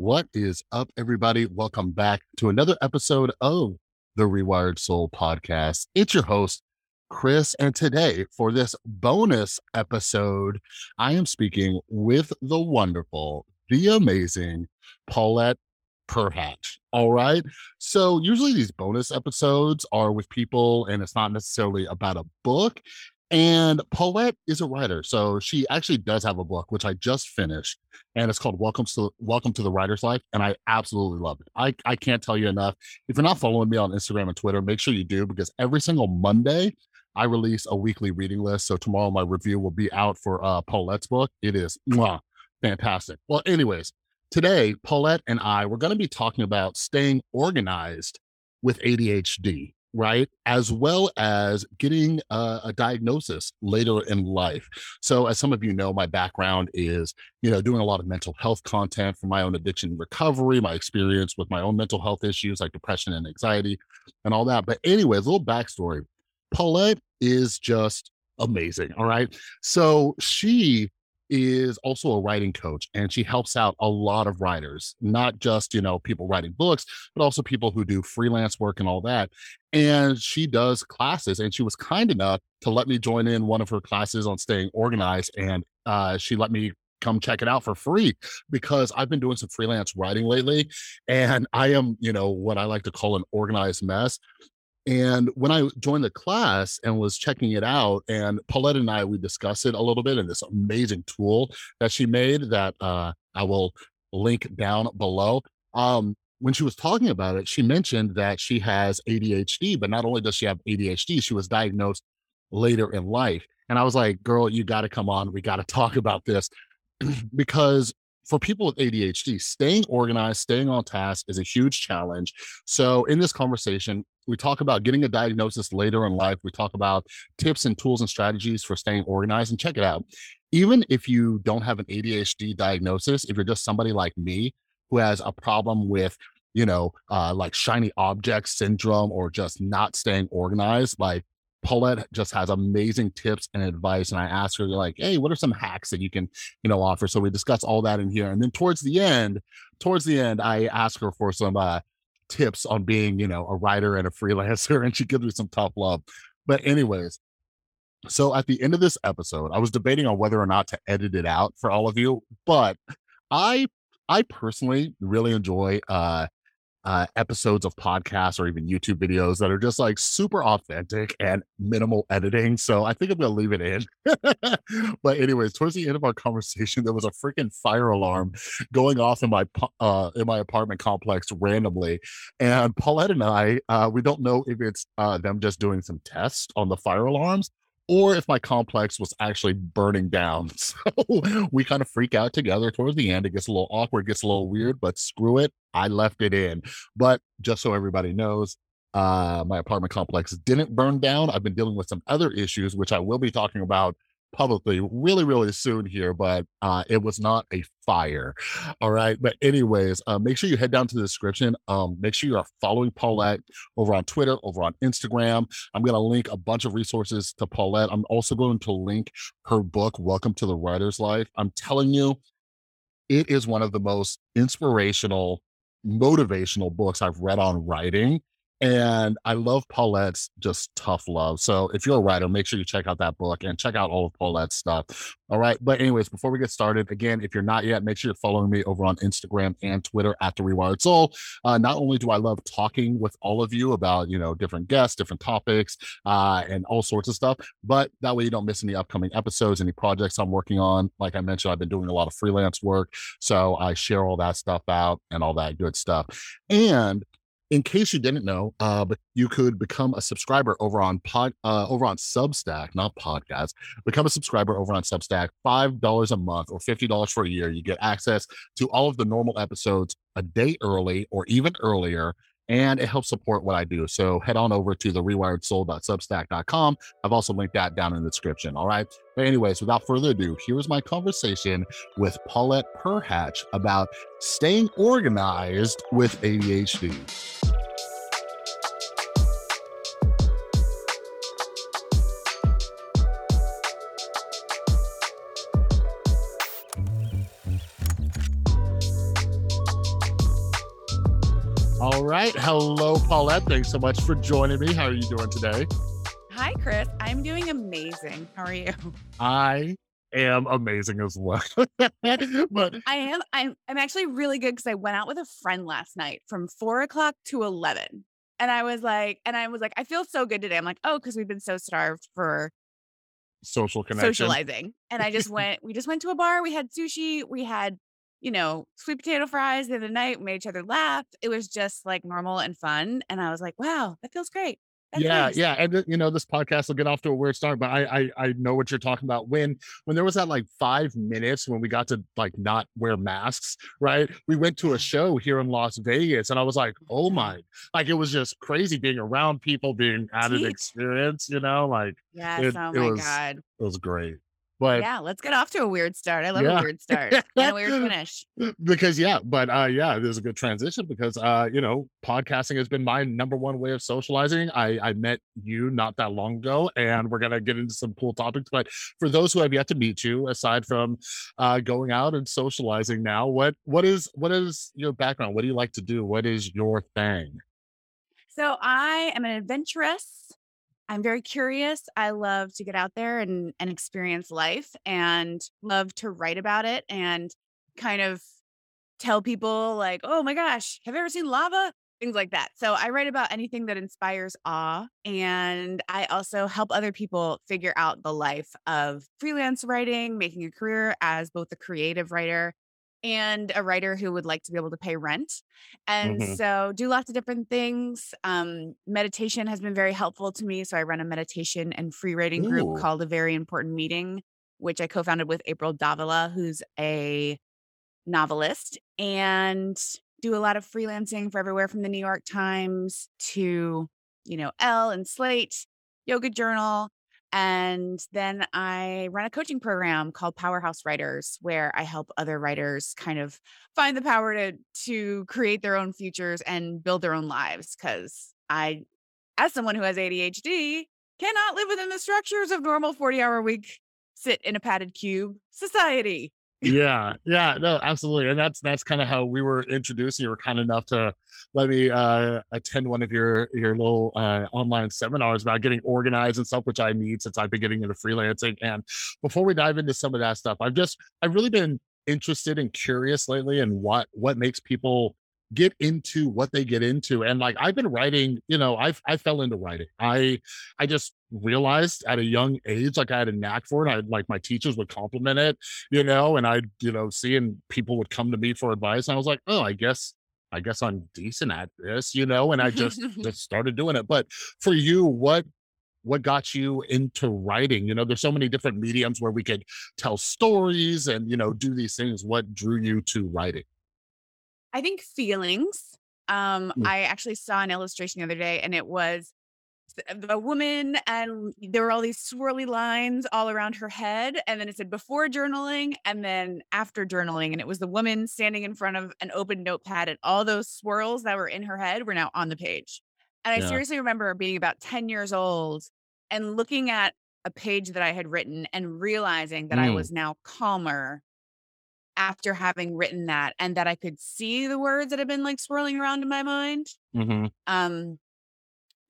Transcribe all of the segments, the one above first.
What is up, everybody? Welcome back to another episode of the Rewired Soul podcast. It's your host, Chris. And today, for this bonus episode, I am speaking with the wonderful, the amazing Paulette Perhach. All right. So, usually these bonus episodes are with people, and it's not necessarily about a book. And Paulette is a writer. So she actually does have a book, which I just finished. And it's called Welcome to Welcome to the Writer's Life. And I absolutely love it. I, I can't tell you enough. If you're not following me on Instagram and Twitter, make sure you do because every single Monday I release a weekly reading list. So tomorrow my review will be out for uh, Paulette's book. It is mwah, fantastic. Well, anyways, today Paulette and I we're going to be talking about staying organized with ADHD right? As well as getting a, diagnosis later in life. So, as some of you know, my background is, you know, doing a lot of mental health content for my own addiction recovery, my experience with my own mental health issues like depression and anxiety and all that. But, anyways, a little backstory Paulette is just amazing. All right. So, she is also a writing coach and she helps out a lot of writers, not just, you know, people writing books, but also people who do freelance work and all that. And she does classes and she was kind enough to let me join in one of her classes on staying organized. And uh, she let me come check it out for free because I've been doing some freelance writing lately and I am, you know, what I like to call an organized mess. And when I joined the class and was checking it out, and Paulette and I, we discussed it a little bit in this amazing tool that she made that uh, I will link down below. Um, when she was talking about it, she mentioned that she has ADHD, but not only does she have ADHD, she was diagnosed later in life. And I was like, girl, you got to come on. We got to talk about this because for people with ADHD, staying organized, staying on task is a huge challenge. So, in this conversation, we talk about getting a diagnosis later in life. We talk about tips and tools and strategies for staying organized. And check it out. Even if you don't have an ADHD diagnosis, if you're just somebody like me who has a problem with, you know, uh, like shiny object syndrome or just not staying organized, like Paulette just has amazing tips and advice. And I asked her, like, hey, what are some hacks that you can, you know, offer? So we discuss all that in here. And then towards the end, towards the end, I ask her for some uh, tips on being, you know, a writer and a freelancer, and she gives me some tough love. But, anyways, so at the end of this episode, I was debating on whether or not to edit it out for all of you, but I I personally really enjoy uh uh, episodes of podcasts or even YouTube videos that are just like super authentic and minimal editing. So I think I'm going to leave it in. but anyways, towards the end of our conversation, there was a freaking fire alarm going off in my uh, in my apartment complex randomly, and Paulette and I, uh, we don't know if it's uh, them just doing some tests on the fire alarms or if my complex was actually burning down. So we kind of freak out together towards the end. It gets a little awkward, gets a little weird, but screw it. I left it in. But just so everybody knows, uh, my apartment complex didn't burn down. I've been dealing with some other issues, which I will be talking about publicly really, really soon here, but uh, it was not a fire. All right. But, anyways, uh, make sure you head down to the description. Um, make sure you are following Paulette over on Twitter, over on Instagram. I'm going to link a bunch of resources to Paulette. I'm also going to link her book, Welcome to the Writer's Life. I'm telling you, it is one of the most inspirational, motivational books I've read on writing. And I love Paulette's just tough love. So if you're a writer, make sure you check out that book and check out all of Paulette's stuff. All right. But anyways, before we get started, again, if you're not yet, make sure you're following me over on Instagram and Twitter at the Rewired Soul. Uh, not only do I love talking with all of you about, you know, different guests, different topics, uh, and all sorts of stuff, but that way you don't miss any upcoming episodes, any projects I'm working on. Like I mentioned, I've been doing a lot of freelance work. So I share all that stuff out and all that good stuff. And in case you didn't know, uh, you could become a subscriber over on pod, uh, over on Substack, not podcast. Become a subscriber over on Substack, five dollars a month or fifty dollars for a year. You get access to all of the normal episodes a day early or even earlier, and it helps support what I do. So head on over to the rewiredsoul.substack.com. I've also linked that down in the description. All right. But, anyways, without further ado, here's my conversation with Paulette Perhach about staying organized with ADHD. Right. Hello, Paulette. Thanks so much for joining me. How are you doing today? Hi, Chris. I'm doing amazing. How are you? I am amazing as well. but I am. I'm. I'm actually really good because I went out with a friend last night from four o'clock to eleven, and I was like, and I was like, I feel so good today. I'm like, oh, because we've been so starved for social connection, socializing, and I just went. We just went to a bar. We had sushi. We had you know, sweet potato fries the other night, made each other laugh. It was just like normal and fun. And I was like, wow, that feels great. That's yeah, nice. yeah, and uh, you know this podcast will get off to a weird start, but I, I I know what you're talking about. When when there was that like five minutes when we got to like not wear masks, right? We went to a show here in Las Vegas, and I was like, oh my, like it was just crazy being around people, being added experience, you know, like Yes. it, oh it my was God. it was great. But Yeah. Let's get off to a weird start. I love Yeah. a weird start and a weird finish. because yeah but uh yeah there's a good transition because uh you know podcasting has been my number one way of socializing i i met you not that long ago and we're gonna get into some cool topics but for those who have yet to meet you aside from uh going out and socializing now what what is what is your background what do you like to do what is your thing So I am an adventurous. I'm very curious. I love to get out there and, and experience life and love to write about it and kind of tell people like, oh my gosh, have you ever seen lava? Things like that. So I write about anything that inspires awe. And I also help other people figure out the life of freelance writing, making a career as both a creative writer and a writer who would like to be able to pay rent. And Mhm. so do lots of different things. Um, meditation has been very helpful to me. So I run a meditation and free writing Ooh. group called A Very Important Meeting, which I co-founded with April Davila, who's a novelist, and do a lot of freelancing for everywhere from the New York Times to, you know, Elle and Slate, Yoga Journal. And then I run a coaching program called Powerhouse Writers, where I help other writers kind of find the power to to create their own futures and build their own lives. Cause I, as someone who has ADHD, cannot live within the structures of normal 40 hour week, sit in a padded cube society. Yeah yeah no absolutely and that's that's kind of how we were introduced you were kind enough to let me uh attend one of your your little uh online seminars about getting organized and stuff which i need since i've been getting into freelancing and before we dive into some of that stuff i've just i've really been interested and curious lately in what what makes people get into what they get into and like i've been writing you know i've i fell into writing i i just realized at a young age like i had a knack for it i like my teachers would compliment it you know, and i'd you know, seeing people would come to me for advice. And I was like, oh, I guess, I guess I'm decent at this, you know, and I just just started doing it. But for you, what what got you into writing? You know, there's so many different mediums where we could tell stories and, you know, do these things. What drew you to writing? I think feelings. Um, Mm. I actually saw an illustration the other day, and it was a woman, and there were all these swirly lines all around her head, and then it said before journaling and then after journaling, and it was the woman standing in front of an open notepad, and all those swirls that were in her head were now on the page. And I Yeah. seriously remember being about 10 years old and looking at a page that I had written and realizing that I Mm. was now calmer after having written that and that I could see the words that had been like swirling around in my mind. Mm-hmm. Um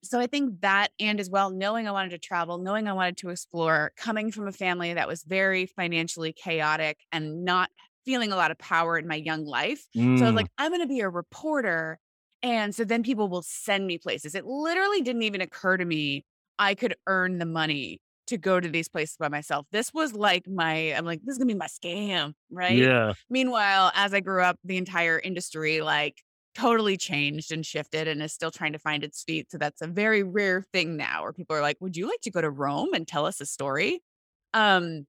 so I think that and as well knowing I wanted to travel, knowing I wanted to explore, coming from a family that was very financially chaotic and not feeling a lot of power in my young life. So I Mm. was like I'm going to be a reporter and so then people will send me places. It literally didn't even occur to me I could earn the money to go to these places by myself. This was like my I'm like this is to be my scam, right? yeah. Meanwhile, as I grew up, the entire industry like totally changed and shifted and is still trying to find its feet. So that's a very rare thing now where people are like, "Would you like to go to Rome and tell us a story?" Um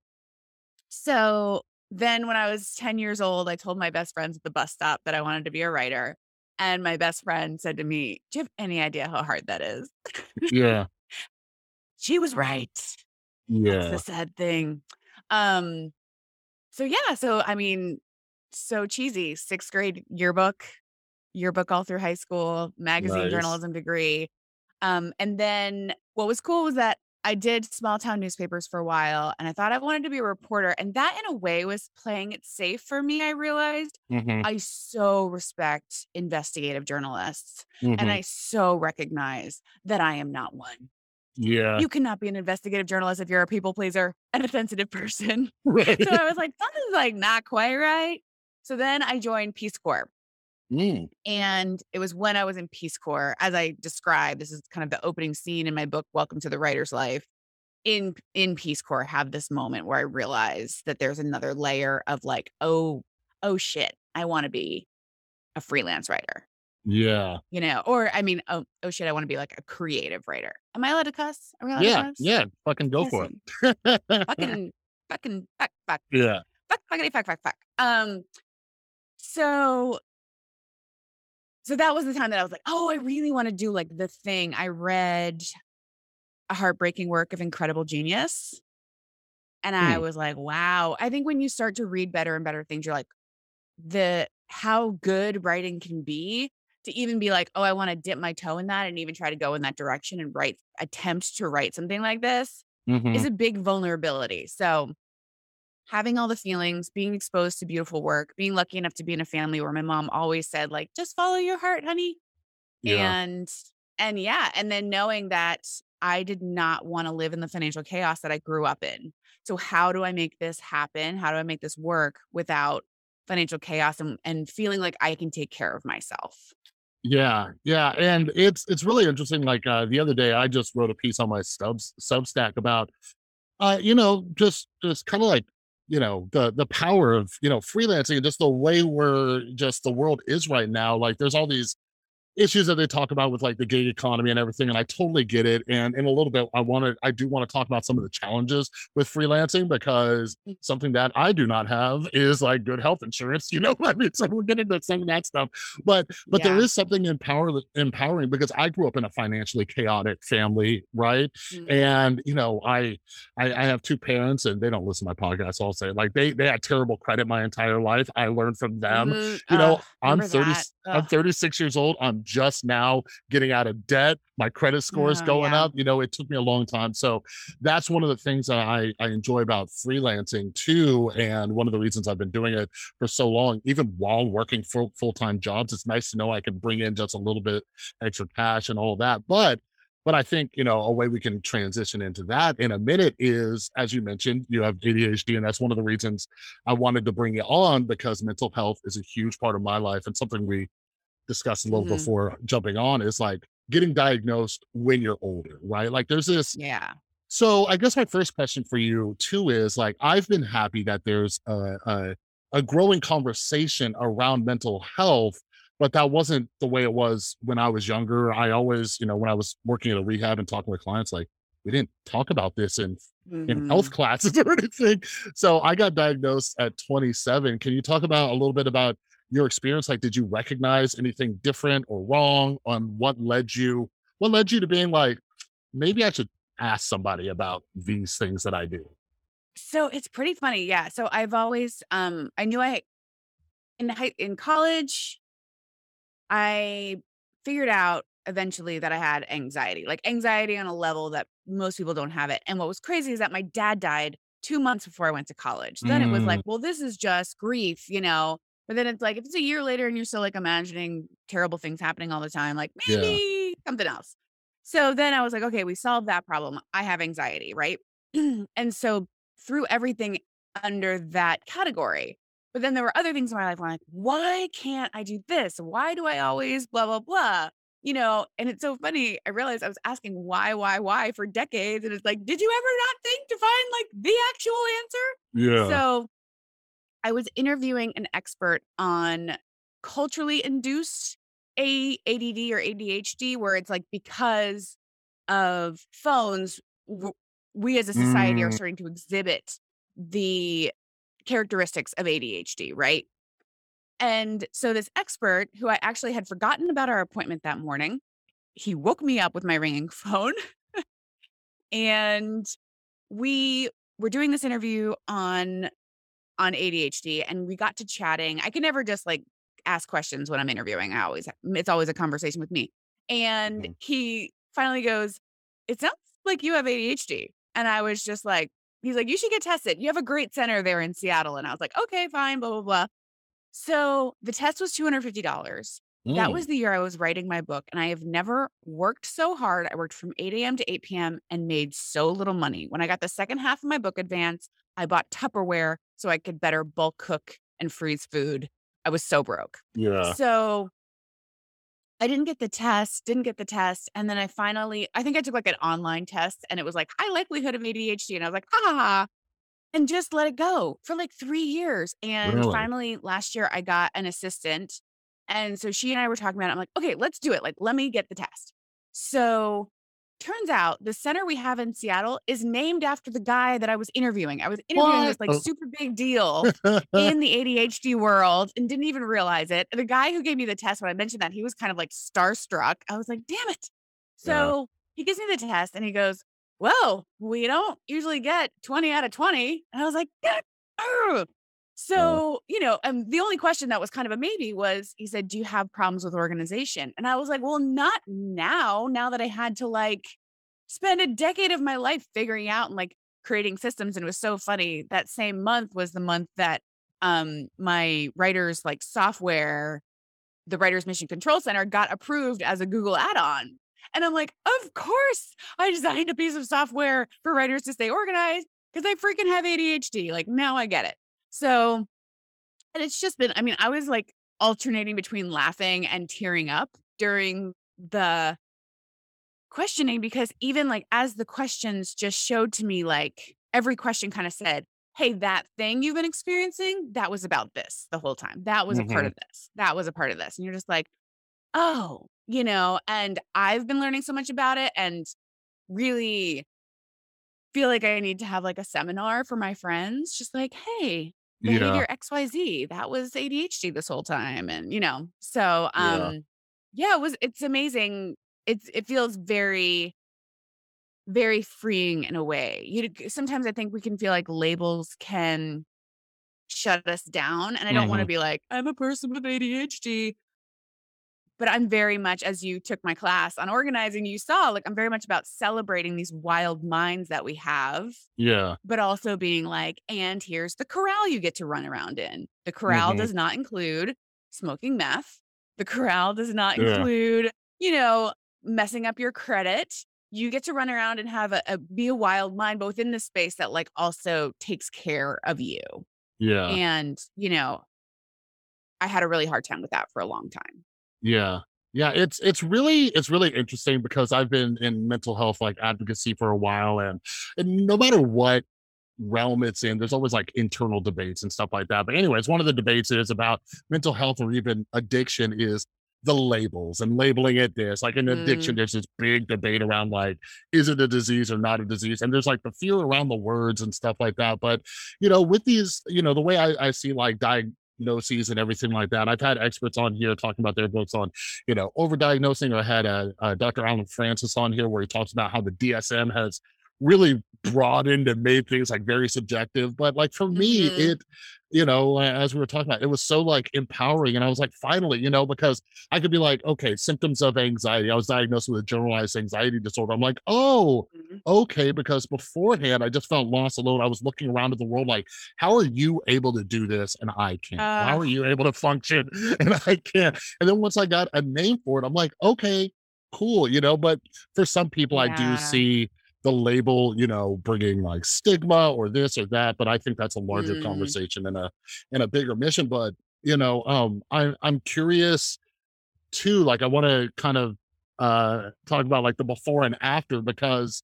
so then when I was 10 years old, I told my best friends at the bus stop that I wanted to be a writer. And my best friend said to me, "Do you have any idea how hard that is?" Yeah. she was right. That's Yeah. the sad thing. Um, so yeah, so I mean, so cheesy. Sixth grade yearbook, yearbook all through high school, magazine Nice. journalism degree. Um, and then what was cool was that I did small town newspapers for a while and I thought I wanted to be a reporter. And that, in a way, was playing it safe for me. I realized Mhm, I so respect investigative journalists and mhm. I so recognize that I am not one. Yeah. You cannot be an investigative journalist if you're a people pleaser and a sensitive person. Right. So I was like, something's like not quite right. So then I joined Peace Corps. Mm, And it was when I was in Peace Corps, as I described, this is kind of the opening scene in my book, Welcome to the Writer's Life. In in Peace Corps, have this moment where I realize that there's another layer of like, oh, oh shit, I want to be a freelance writer, yeah. you know, or I mean, oh, oh shit, I want to be like a creative writer. Am I allowed to cuss? We allowed to Yeah, cuss? yeah, fucking go for it. fucking, fucking, fuck, fuck, Yeah. fuck, fuckity, fuck, fuck, fuck. Um, so so that was the time that I was like, oh, I really want to do like the thing. I read a heartbreaking work of incredible genius. And I Hmm, was like, wow. I think when you start to read better and better things, you're like, the how good writing can be to even be like, oh, I want to dip my toe in that and even try to go in that direction and write, attempt to write something like this is mhm. a big vulnerability. So having all the feelings, being exposed to beautiful work, being lucky enough to be in a family where my mom always said, like, just follow your heart, honey. Yeah. And and yeah, and then knowing that I did not want to live in the financial chaos that I grew up in. So how do I make this happen? How do I make this work without financial chaos and, and feeling like I can take care of myself? Yeah, yeah, and it's it's really interesting, like, uh, the other day, I just wrote a piece on my Subs Substack about, uh, you know, just just kinda like, you know, the the power of, you know, freelancing and just the way we're just the world is right now, like, there's all these issues that they talk about with like the gig economy and everything and i totally get it and in a little bit i want to i do want to talk about some of the challenges with freelancing because Mm. something that i do not have is like good health insurance you know what i mean so we're getting into some of that stuff but but there Yeah. is something empower, empowering because i grew up in a financially chaotic family right Mm. and you know I, I i have two parents and they don't listen to my podcast so i'll say like they they had terrible credit my entire life i learned from them Mhm. you know, Ugh, I'm 30, that? I'm 36 years old. I'm just now getting out of debt. My credit score is Oh, going yeah. up. You know, it took me a long time. So that's one of the things that I, I enjoy about freelancing too. And one of the reasons I've been doing it for so long, even while working full full time jobs, it's nice to know I can bring in just a little bit extra cash and all that. But but I think, you know, a way we can transition into that in a minute is, as you mentioned, you have ADHD. And that's one of the reasons I wanted to bring you on because mental health is a huge part of my life and something we discussed a little Mhm. before jumping on is like getting diagnosed when you're older, right? Like there's this. Yeah. So I guess my first question for you too is like I've been happy that there's a a, a growing conversation around mental health, but that wasn't the way it was when I was younger. I always, you know, when I was working at a rehab and talking with clients, like we didn't talk about this in in health Mhm. classes or anything. So I got diagnosed at 27. Can you talk about a little bit about your experience? Like, did you recognize anything different or wrong on what led you? What led you to being like, maybe I should ask somebody about these things that I do? So it's pretty funny. Yeah. So I've always um I knew I in high in college I figured out eventually that I had anxiety, like anxiety on a level that most people don't have it. And what was crazy is that my dad died 2 months before I went to college. Then it was Mm, like, well, this is just grief, you know. But then it's like if it's a year later and you're still like imagining terrible things happening all the time, like yeah. maybe something else. So then I was like, okay, we solved that problem. I have anxiety, right? and so threw everything under that category. But then there were other things in my life where I'm like, why can't I do this? Why do I always blah, blah, blah? You know, and it's so funny. I realized I was asking why, why, why for decades. And it's like, did you ever not think to find like the actual answer? Yeah. So I was interviewing an expert on culturally induced A- ADD or ADHD, where it's like because of phones, we as a society are Mm, starting to exhibit the characteristics of ADHD, right? And so this expert, who I actually had forgotten about our appointment that morning, he woke me up with my ringing phone and we were doing this interview on on ADHD and we got to chatting. I can never just like ask questions when I'm interviewing. I always it's always a conversation with me. And mhm. he finally goes, "It sounds like you have ADHD. And I was just like, he's like, you should get tested. You have a great center there in Seattle. And I was like, okay, fine, blah, blah, blah. So the test was $250. Mm. That was the year I was writing my book. And I have never worked so hard. I worked from 8 a.m. to 8 p.m. and made so little money. When I got the second half of my book advance, I bought Tupperware so I could better bulk cook and freeze food. I was so broke. Yeah. So I didn't get the test, didn't get the test. And then I finally, I think I took like an online test and it was like high likelihood of ADHD. And I was like, ah, and just let it go for like three years. And really? finally last year I got an assistant. And so she and I were talking about it. I'm like, okay, let's do it. Like, let me get the test. So turns out the center we have in Seattle is named after the guy that I was interviewing. I was interviewing what? this like oh. super big deal in the ADHD world and didn't even realize it. And the guy who gave me the test when I mentioned that, he was kind of like starstruck. I was like, damn it. So yeah. he gives me the test and he goes, Well, we don't usually get 20 out of 20. And I was like, yeah. So, you know, and the only question that was kind of a maybe was he said, Do you have problems with organization? And I was like, Well, not now, now that I had to like spend a decade of my life figuring out and like creating systems. And it was so funny. That same month was the month that um my writers like software, the Writers Mission Control Center got approved as a Google add-on. And I'm like, of course, I designed a piece of software for writers to stay organized because I freaking have ADHD. Like now I get it. So, and it's just been, I mean, I was like alternating between laughing and tearing up during the questioning because even like as the questions just showed to me, like every question kind of said, Hey, that thing you've been experiencing, that was about this the whole time. That was mm-hmm. a part of this. That was a part of this. And you're just like, oh, you know, and I've been learning so much about it and really feel like I need to have like a seminar for my friends, just like, hey, behavior yeah. xyz that was adhd this whole time and you know so um yeah. yeah it was it's amazing it's it feels very very freeing in a way you sometimes i think we can feel like labels can shut us down and i don't mm-hmm. want to be like i'm a person with adhd but I'm very much, as you took my class on organizing, you saw like I'm very much about celebrating these wild minds that we have. Yeah. But also being like, and here's the corral you get to run around in. The corral mm-hmm. does not include smoking meth. The corral does not yeah. include, you know, messing up your credit. You get to run around and have a, a be a wild mind, both in the space that like also takes care of you. Yeah. And, you know, I had a really hard time with that for a long time. Yeah. Yeah, it's it's really it's really interesting because I've been in mental health like advocacy for a while and, and no matter what realm it's in, there's always like internal debates and stuff like that. But anyways, one of the debates is about mental health or even addiction is the labels and labeling it this. Like in addiction, mm. there's this big debate around like, is it a disease or not a disease? And there's like the fear around the words and stuff like that. But you know, with these, you know, the way I, I see like diag diagnoses and everything like that. I've had experts on here talking about their books on, you know, overdiagnosing. I had a, a Dr. Allen Frances on here where he talks about how the DSM has really broadened and made things like very subjective. But like for me, mm-hmm. it, you know, as we were talking about, it was so like empowering. And I was like, finally, you know, because I could be like, okay, symptoms of anxiety. I was diagnosed with a generalized anxiety disorder. I'm like, oh, mm-hmm. okay. Because beforehand, I just felt lost alone. I was looking around at the world like, how are you able to do this and I can't? Uh, how are you able to function and I can't? And then once I got a name for it, I'm like, okay, cool, you know. But for some people, yeah. I do see the label, you know, bringing like stigma or this or that. But I think that's a larger mm. conversation and a and a bigger mission. But you know, um, I, I'm curious too. Like, I want to kind of uh talk about like the before and after because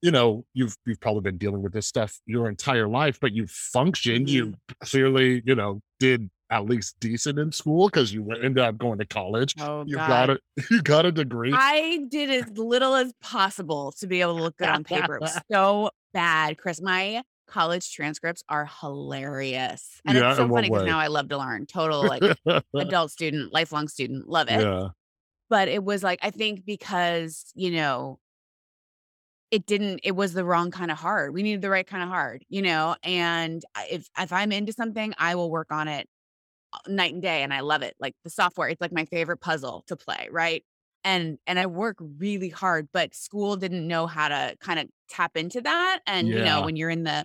you know you've you've probably been dealing with this stuff your entire life but you functioned mm-hmm. you clearly you know did at least decent in school because you ended up going to college. Oh, you God. got it. You got a degree. I did as little as possible to be able to look good on paper. It was so bad, Chris. My college transcripts are hilarious, and yeah, it's so funny because now I love to learn. Total like adult student, lifelong student, love it. Yeah. But it was like I think because you know it didn't it was the wrong kind of hard we needed the right kind of hard you know and uh, if if i'm into something i will work on it night and day and I love it. Like the software, it's like my favorite puzzle to play, right? and and I work really hard, but school didn't know how to kind of tap into that. And you know, when you're in the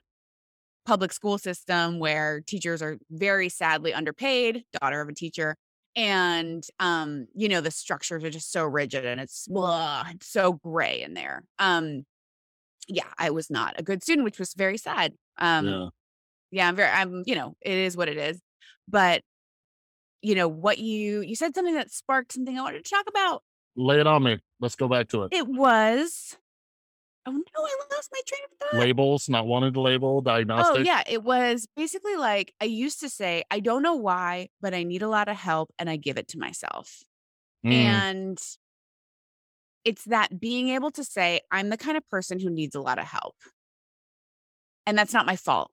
public school system where teachers are very sadly underpaid, daughter of a teacher, and um, you know, the structures are just so rigid and it's, blah, it's so gray in there. Um, yeah, I was not a good student, which was very sad. Um, Yeah. yeah, I'm very, I'm, you know, it is what it is. But you know what you you said something that sparked something I wanted to talk about. Lay it on me. Let's go back to it. It was oh no, I lost my train of thought. Labels, not wanting to label, diagnostic. Oh yeah, it was basically like I used to say, I don't know why, but I need a lot of help and I give it to myself. Mm, And it's that being able to say, I'm the kind of person who needs a lot of help. And that's not my fault.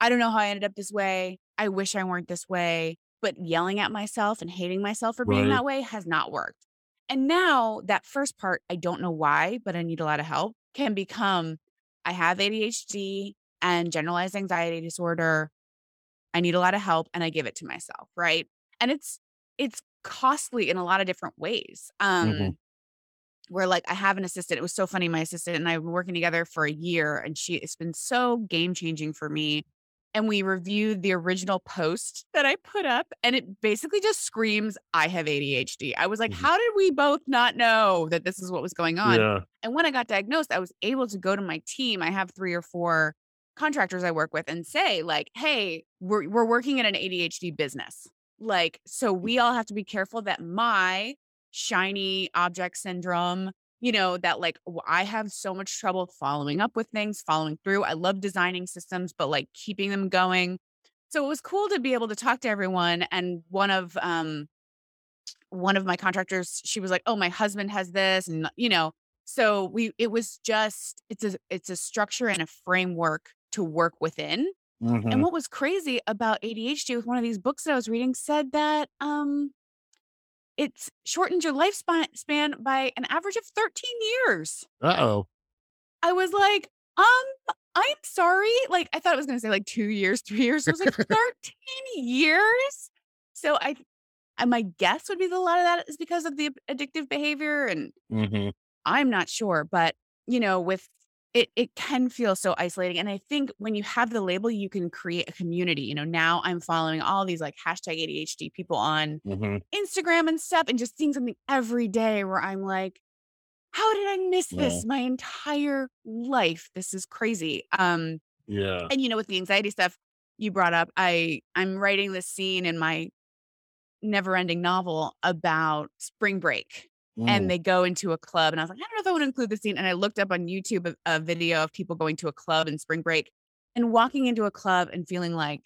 I don't know how I ended up this way. I wish I weren't this way. But yelling at myself and hating myself for being Right. that way has not worked. And now that first part, I don't know why, but I need a lot of help, can become I have ADHD and generalized anxiety disorder. I need a lot of help and I give it to myself, right? And it's it's costly in a lot of different ways. Um Mhm. where like I have an assistant. It was so funny. My assistant and I have been working together for a year and she it's been so game changing for me. And we reviewed the original post that I put up and it basically just screams, I have ADHD. I was like, Mhm. how did we both not know that this is what was going on? Yeah. And when I got diagnosed, I was able to go to my team. I have three or four contractors I work with and say, like, hey, we're we're working in an ADHD business. Like, so we all have to be careful that my shiny object syndrome, you know, that like I have so much trouble following up with things, following through. I love designing systems, but like keeping them going. So it was cool to be able to talk to everyone. And one of um one of my contractors, she was like, "Oh, my husband has this," and you know, so we it was just it's a it's a structure and a framework to work within. Mhm. And what was crazy about ADHD with one of these books that I was reading said that um it's shortened your lifespan by an average of 13 years. Uh-oh. I was like, um, I'm sorry. Like I thought it was gonna say like two years, three years. I was like, 13 years. So I and my guess would be that a lot of that is because of the addictive behavior and Mhm. I'm not sure, but you know, with it, it can feel so isolating. And I think when you have the label, you can create a community. You know, now I'm following all these like hashtag ADHD people on Mhm. Instagram and stuff and just seeing something every day where I'm like, how did I miss Yeah. this my entire life? This is crazy. Um, Yeah. and you know, with the anxiety stuff you brought up, I I'm writing this scene in my never ending novel about spring break Mm. and they go into a club and I was like, I don't know if I want to include the scene. And I looked up on YouTube a, a video of people going to a club in spring break and walking into a club and feeling like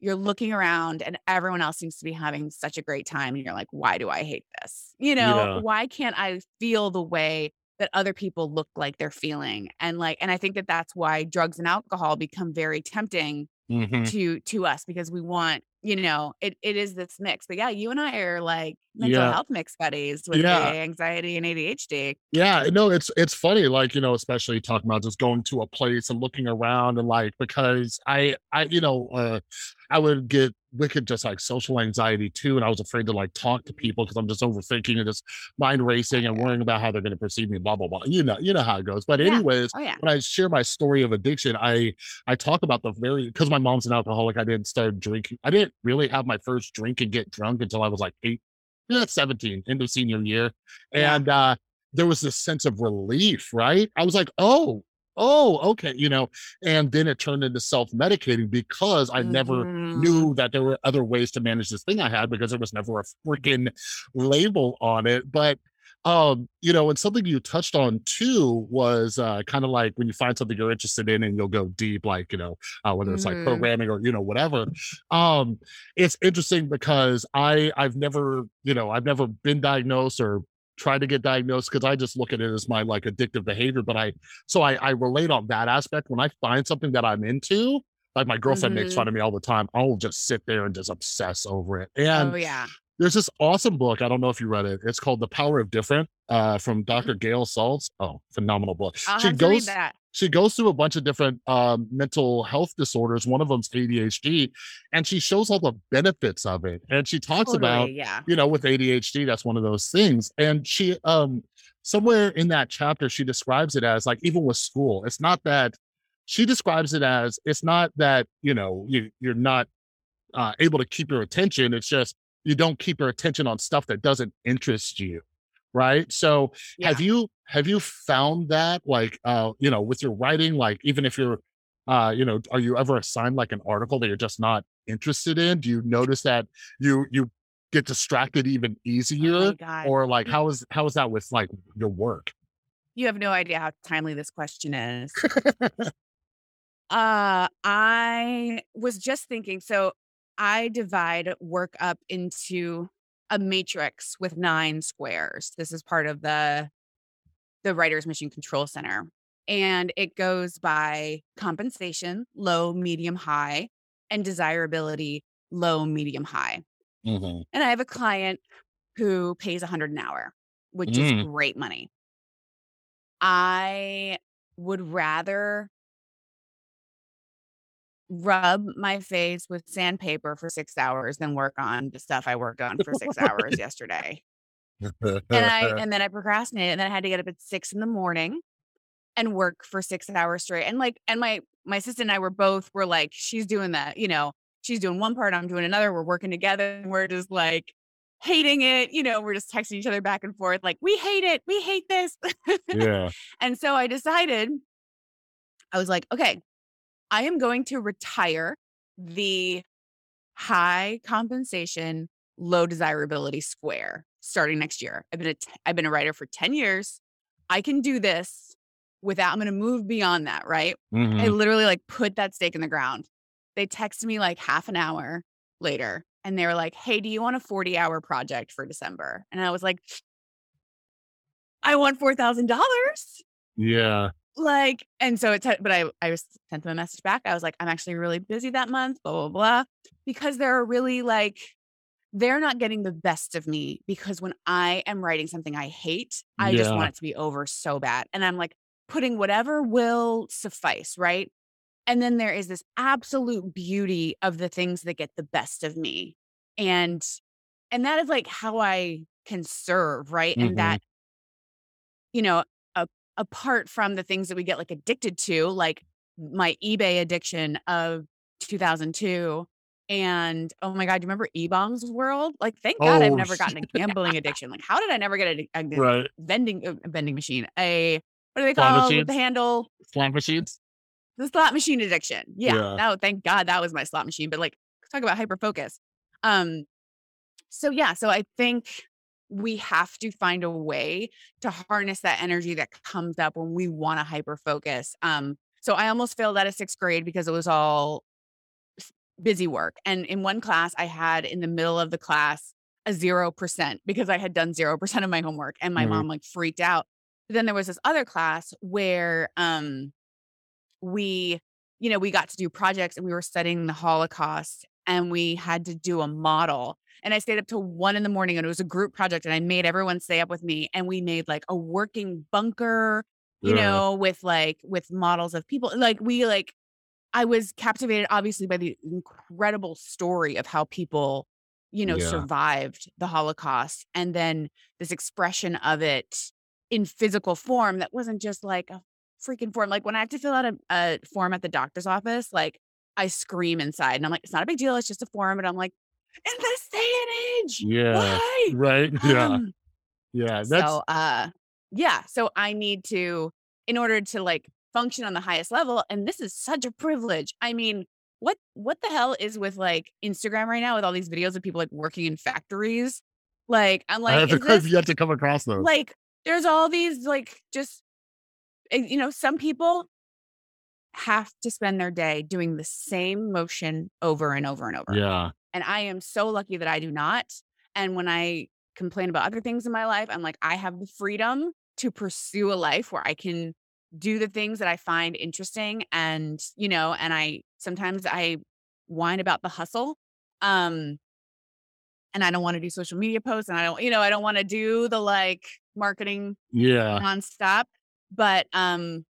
you're looking around and everyone else seems to be having such a great time. And you're like, why do I hate this? You know, Yeah. why can't I feel the way that other people look like they're feeling? And like, and I think that that's why drugs and alcohol become very tempting Mhm. to to us because we want you know it, it is this mix but yeah you and i are like mental Yeah. health mix buddies with Yeah. the anxiety and adhd Yeah, no, it's it's funny, like, you know, especially talking about just going to a place and looking around and like because I I, you know, uh I would get wicked just like social anxiety too. And I was afraid to like talk to people because I'm just overthinking and just mind racing and worrying about how they're gonna perceive me, blah, blah, blah. You know, you know how it goes. But Yeah. anyways, oh yeah when I share my story of addiction, I I talk about the very because my mom's an alcoholic. I didn't start drinking. I didn't really have my first drink and get drunk until I was like eight, yeah, 17, into senior year. Yeah. And uh there was this sense of relief, right? I was like, oh, oh, okay, you know, and then it turned into self-medicating because I never Mhm. knew that there were other ways to manage this thing I had because there was never a freaking label on it. But um, you know, and something you touched on too was uh kind of like when you find something you're interested in and you'll go deep, like, you know, uh, whether it's like Mhm. programming or you know, whatever. Um, it's interesting because I I've never, you know, I've never been diagnosed or tried to get diagnosed because I just look at it as my like addictive behavior. But I so I, I relate on that aspect. When I find something that I'm into, like my girlfriend makes Mhm. fun of me all the time, I'll just sit there and just obsess over it. And oh yeah there's this awesome book. I don't know if you read it. It's called The Power of Different uh, from Dr. Mhm. Gail Saltz. Oh, phenomenal book. I'll She have to read goes that. she goes through a bunch of different um, mental health disorders. One of them's ADHD, and she shows all the benefits of it. And she talks about yeah. you know, with ADHD, that's one of those things. And she, um, somewhere in that chapter, she describes it as like, even with school, it's not that she describes it as it's not that, you know, you, you're not uh, able to keep your attention. It's just you don't keep your attention on stuff that doesn't interest you. Right. So Yeah. have you have you found that like uh, you know, with your writing, like even if you're uh, you know, are you ever assigned like an article that you're just not interested in? Do you notice that you you get distracted even Oh easier? God. Or like how is how is that with like your work? you have no idea how timely this question is. Uh, I was just thinking, so I divide work up into a matrix with nine squares. This is part of the the Writer's Mission Control Center. And it goes by compensation, low, medium, high, and desirability, low, medium, high. Mhm. And I have a client who pays 100 an hour, which is Mm. great money. I would rather rub my face with sandpaper for six hours than work on the stuff I worked on for six hours yesterday. And I and then I procrastinated and then I had to get up at six in the morning and work for six hours straight. And like and my my assistant and I were both were like, she's doing that, you know, she's doing one part, I'm doing another. We're working together and we're just like hating it. You know, we're just texting each other back and forth, like, we hate it, we hate this. yeah. and so I decided, I was like, okay, I am going to retire the high compensation, low desirability square starting next year. I've been a t- I've been a writer for 10 years. I can do this without I'm going to move beyond that, right? I Mhm. literally like put that stake in the ground. They texted me like half an hour later and they were like, "Hey, do you want a 40-hour project for December?" And I was like, "I want $4,000." Yeah. Like, and so it, t- but I, I was sent them a message back. I was like, I'm actually really busy that month, blah, blah, blah. Because they're really like, they're not getting the best of me because when I am writing something I hate, I just want it to be over so bad. And I'm like putting whatever will suffice, right? And then there is this absolute beauty of the things that get the best of me. And and that is like how I can serve, right? Mhm. And that you know, apart from the things that we get like addicted to, like my eBay addiction of 2002. And oh my God, do you remember eBaum's World? Like, thank God I've Oh, never gotten a gambling addiction. Like, how did I never get a, a right. vending uh, a vending machine? A what are they called the handle? Slot machines? The slot machine addiction. Yeah. Yeah. No, thank God that was my slot machine. But like, talk about hyper focus. Um, so yeah, so I think we have to find a way to harness that energy that comes up when we want to hyper focus. Um, so I almost failed out of sixth grade because it was all busy work. And in one class, I had in the middle of the class a zero percent because I had done zero percent of my homework, and my Mhm. mom like freaked out. But then there was this other class where um we, you know, we got to do projects and we were studying the Holocaust and we had to do a model. And I stayed up till one in the morning and it was a group project and I made everyone stay up with me and we made like a working bunker, you Yeah. know, with like with models of people. Like we like I was captivated obviously by the incredible story of how people, you know, Yeah. survived the Holocaust and then this expression of it in physical form that wasn't just like a freaking form. Like when I have to fill out a, a form at the doctor's office, like I scream inside and I'm like, it's not a big deal. It's just a form. And I'm like, in this day and age, Yeah. why? Right. Yeah. Um, Yeah. That's so uh yeah, so I need to in order to like function on the highest level and this is such a privilege. I mean, what what the hell is with like Instagram right now with all these videos of people like working in factories? Like I'm like, I have to this yet to come across those. like there's all these like just eh, you know, some people have to spend their day doing the same motion over and over and over. yeah. And I am so lucky that I do not. And when I complain about other things in my life, I'm like, I have the freedom to pursue a life where I can do the things that I find interesting. And, you know, and I sometimes I whine about the hustle. Um, and I don't want to do social media posts and I don't, you know, I don't want to do the like marketing Yeah. nonstop. But um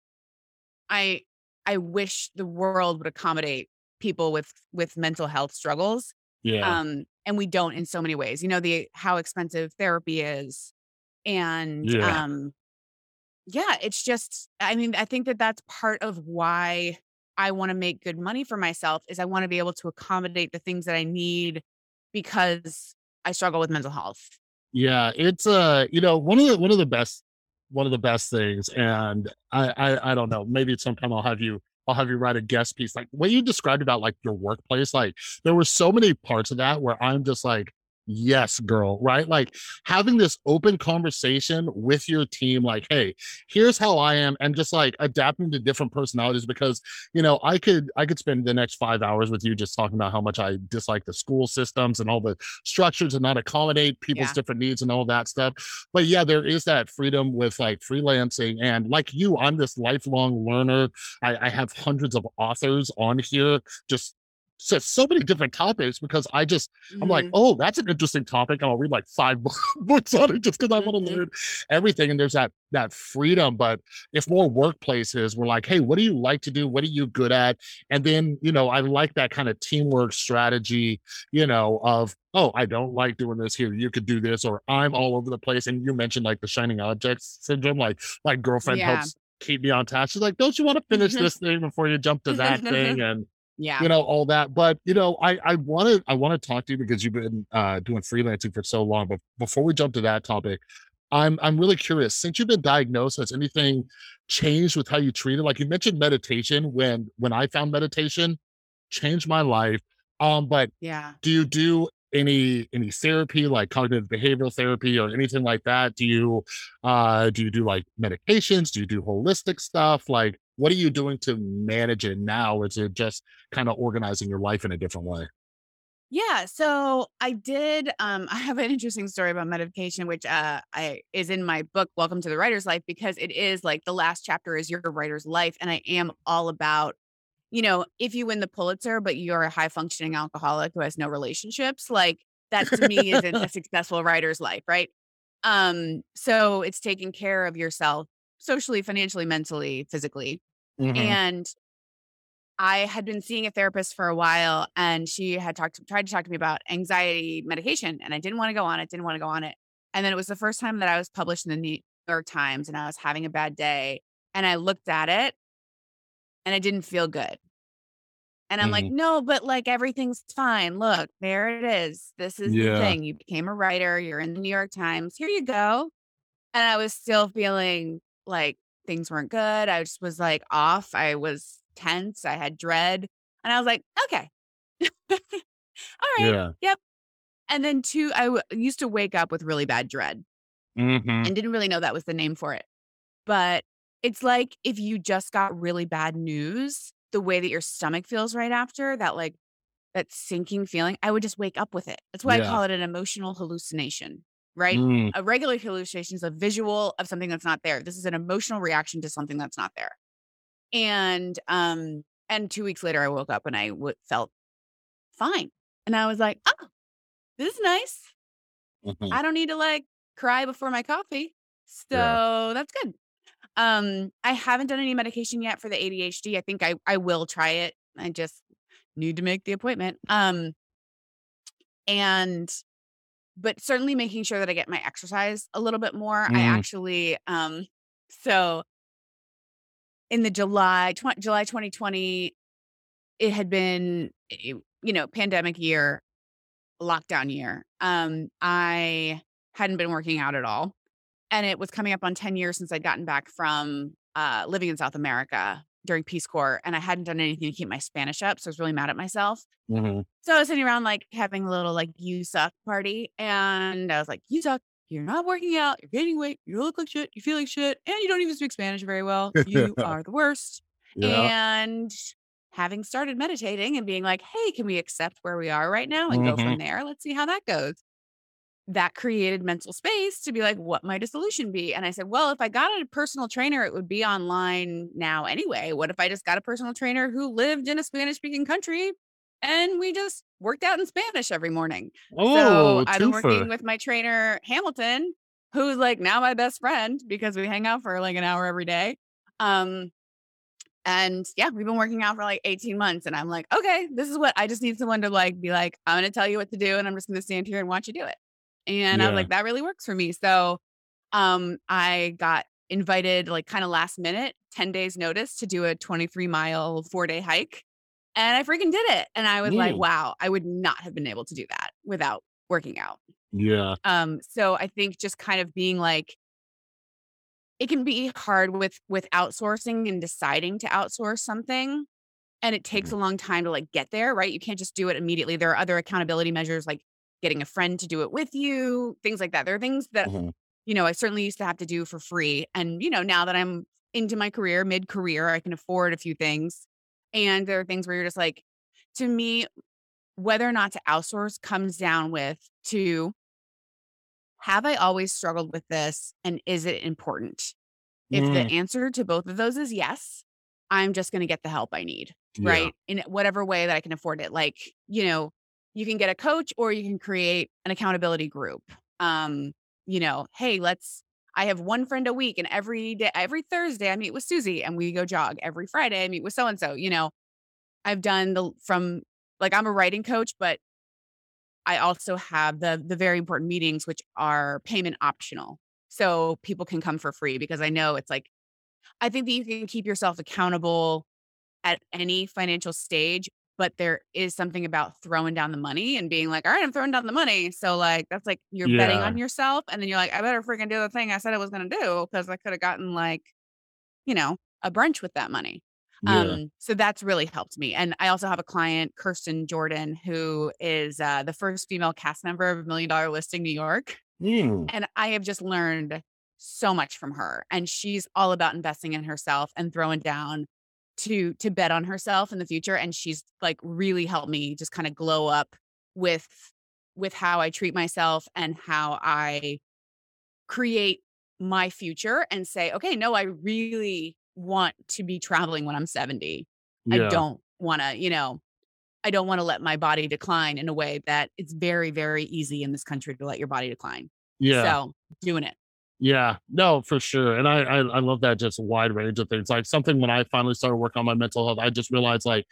I I wish the world would accommodate people with with mental health struggles. Yeah. Um and we don't in so many ways. You know, the how expensive therapy is and Yeah. um yeah, it's just I mean, I think that that's part of why I want to make good money for myself is I want to be able to accommodate the things that I need because I struggle with mental health. Yeah. It's uh, you know, one of the one of the best one of the best things. And I I, I don't know, maybe sometime I'll have you I'll have you write a guest piece. Like what you described about like your workplace, like there were so many parts of that where I'm just like, yes, girl, right? Like having this open conversation with your team, like, hey, here's how I am, and just like adapting to different personalities because you know, I could I could spend the next five hours with you just talking about how much I dislike the school systems and all the structures and not accommodate people's Yeah. different needs and all that stuff. But yeah, there is that freedom with like freelancing. And like you, I'm this lifelong learner. I, I have hundreds of authors on here, just so, so many different topics because I just I'm like, Mhm. oh, that's an interesting topic. And I'll read like five books on it just because I want to Mhm. learn everything. And there's that that freedom. But if more workplaces were like, hey, what do you like to do? What are you good at? And then, you know, I like that kind of teamwork strategy, you know, of, oh, I don't like doing this here. You could do this, or I'm all over the place. And you mentioned like the shining objects syndrome, like my girlfriend Yeah. helps keep me on task. She's like, don't you want to finish this thing before you jump to that thing? And Yeah. you know all that but you know i i want to i want to talk to you because you've been uh doing freelancing for so long but before we jump to that topic i'm i'm really curious since you've been diagnosed has anything changed with how you treat it like you mentioned meditation when when i found meditation changed my life um but Yeah. do you do any any therapy like cognitive behavioral therapy or anything like that do you uh do you do like medications do you do holistic stuff like what are you doing to manage it now is it just kind of organizing your life in a different way Yeah, so I did um I have an interesting story about medication which uh I is in my book Welcome to the Writer's Life because it is like the last chapter is your writer's life and I am all about you know, if you win the Pulitzer but you're a high functioning alcoholic who has no relationships, like that to me isn't a successful writer's life, right? Um so it's taking care of yourself socially, financially, mentally, physically. Mhm. And I had been seeing a therapist for a while and she had talked to, tried to talk to me about anxiety medication and I didn't want to go on it, didn't want to go on it. And then it was the first time that I was published in the New York Times and I was having a bad day and I looked at it and I didn't feel good. And I'm like, Mhm. no, but like everything's fine. Look, there it is. This is the thing. You became a writer, you're in the New York Times. Here you go. And I was still feeling like things weren't good. I just was like off. I was tense. I had dread. And I was like, okay. All right. yeah Yep. And then two, I w- used to wake up with really bad dread Mhm. and didn't really know that was the name for it. But it's like if you just got really bad news, the way that your stomach feels right after, that like that sinking feeling, I would just wake up with it. That's why I call it an emotional hallucination, right? Mm. A regular hallucination is a visual of something that's not there. This is an emotional reaction to something that's not there. And um and 2 weeks later I woke up and I w- felt fine. And I was like, "Oh, this is nice. Mhm. I don't need to like cry before my coffee. So Yeah. that's good. Um, I haven't done any medication yet for the ADHD. I think I I will try it. I just need to make the appointment. Um, and but certainly making sure that I get my exercise a little bit more. I Mm. actually um so in the July tw- July 2020 it had been you know pandemic year lockdown year um i hadn't been working out at all and it was coming up on 10 years since i'd gotten back from uh living in south america during peace corps and i hadn't done anything to keep my spanish up so i was really mad at myself. Mhm. so i was sitting around like having a little like you suck party and i was like you suck. You're not working out. You're gaining weight. You look like shit. You feel like shit. And you don't even speak spanish very well. You are the worst. Yeah. And having started meditating and being like, hey, can we accept where we are right now and go Mhm. from there? Let's see how that goes. That created mental space to be like, what might a solution be? And I said, well, if I got a personal trainer, it would be online now anyway. What if I just got a personal trainer who lived in a Spanish speaking country and we just worked out in Spanish every morning. Oh, so I've been working with my trainer Hamilton, who's like now my best friend because we hang out for like an hour every day. Um, and yeah, we've been working out for like 18 months. And I'm like, okay, this is what I just need someone to like be like, I'm gonna tell you what to do, and I'm just gonna stand here and watch you do it. And I was like, that really works for me. So um I got invited like kind of last minute, 10 days notice to do a 23 mile, four day hike. And I freaking did it. And I was like, Mm. wow, I would not have been able to do that without working out. Yeah. Um, so I think just kind of being like, it can be hard with with outsourcing and deciding to outsource something. And it takes a long time to like get there, right? You can't just do it immediately. There are other accountability measures like getting a friend to do it with you, things like that. There are things that, Mhm. you know, I certainly used to have to do for free. And, you know, now that I'm into my career, mid career, I can afford a few things. And there are things where you're just like, to me, whether or not to outsource comes down with to have I always struggled with this and is it important? If the Mm, answer to both of those is yes, I'm just going to get the help I need, yeah. right? In whatever way that I can afford it. Like, you know, you can get a coach or you can create an accountability group. Um, you know, hey, let's I have one friend a week and every day every Thursday I meet with Susie and we go jog. Every Friday I meet with so and so, you know. I've done the from like I'm a writing coach, but I also have the the very important meetings which are payment optional. So people can come for free because I know it's like I think that you can keep yourself accountable at any financial stage, but there is something about throwing down the money and being like, all right, I'm throwing down the money. So like that's like you're betting on yourself. And then you're like, I better freaking do the thing I said I was gonna do because I could have gotten like, you know, a brunch with that money. Yeah. Um, so that's really helped me. And I also have a client, Kirsten Jordan, who is uh, the first female cast member of Million Dollar Listing New York. Mm, And I have just learned so much from her. And she's all about investing in herself and throwing down to to bet on herself in the future. And she's like really helped me just kind of glow up with with how I treat myself and how I create my future and say, okay, no, I really want to be traveling when I'm 70. I don't want to, you know, I don't want to let my body decline in a way that it's very, very easy in this country to let your body decline. Yeah. So doing it. Yeah, no, for sure. And I, I I love that just wide range of things. Like something when I finally started working on my mental health, I just realized like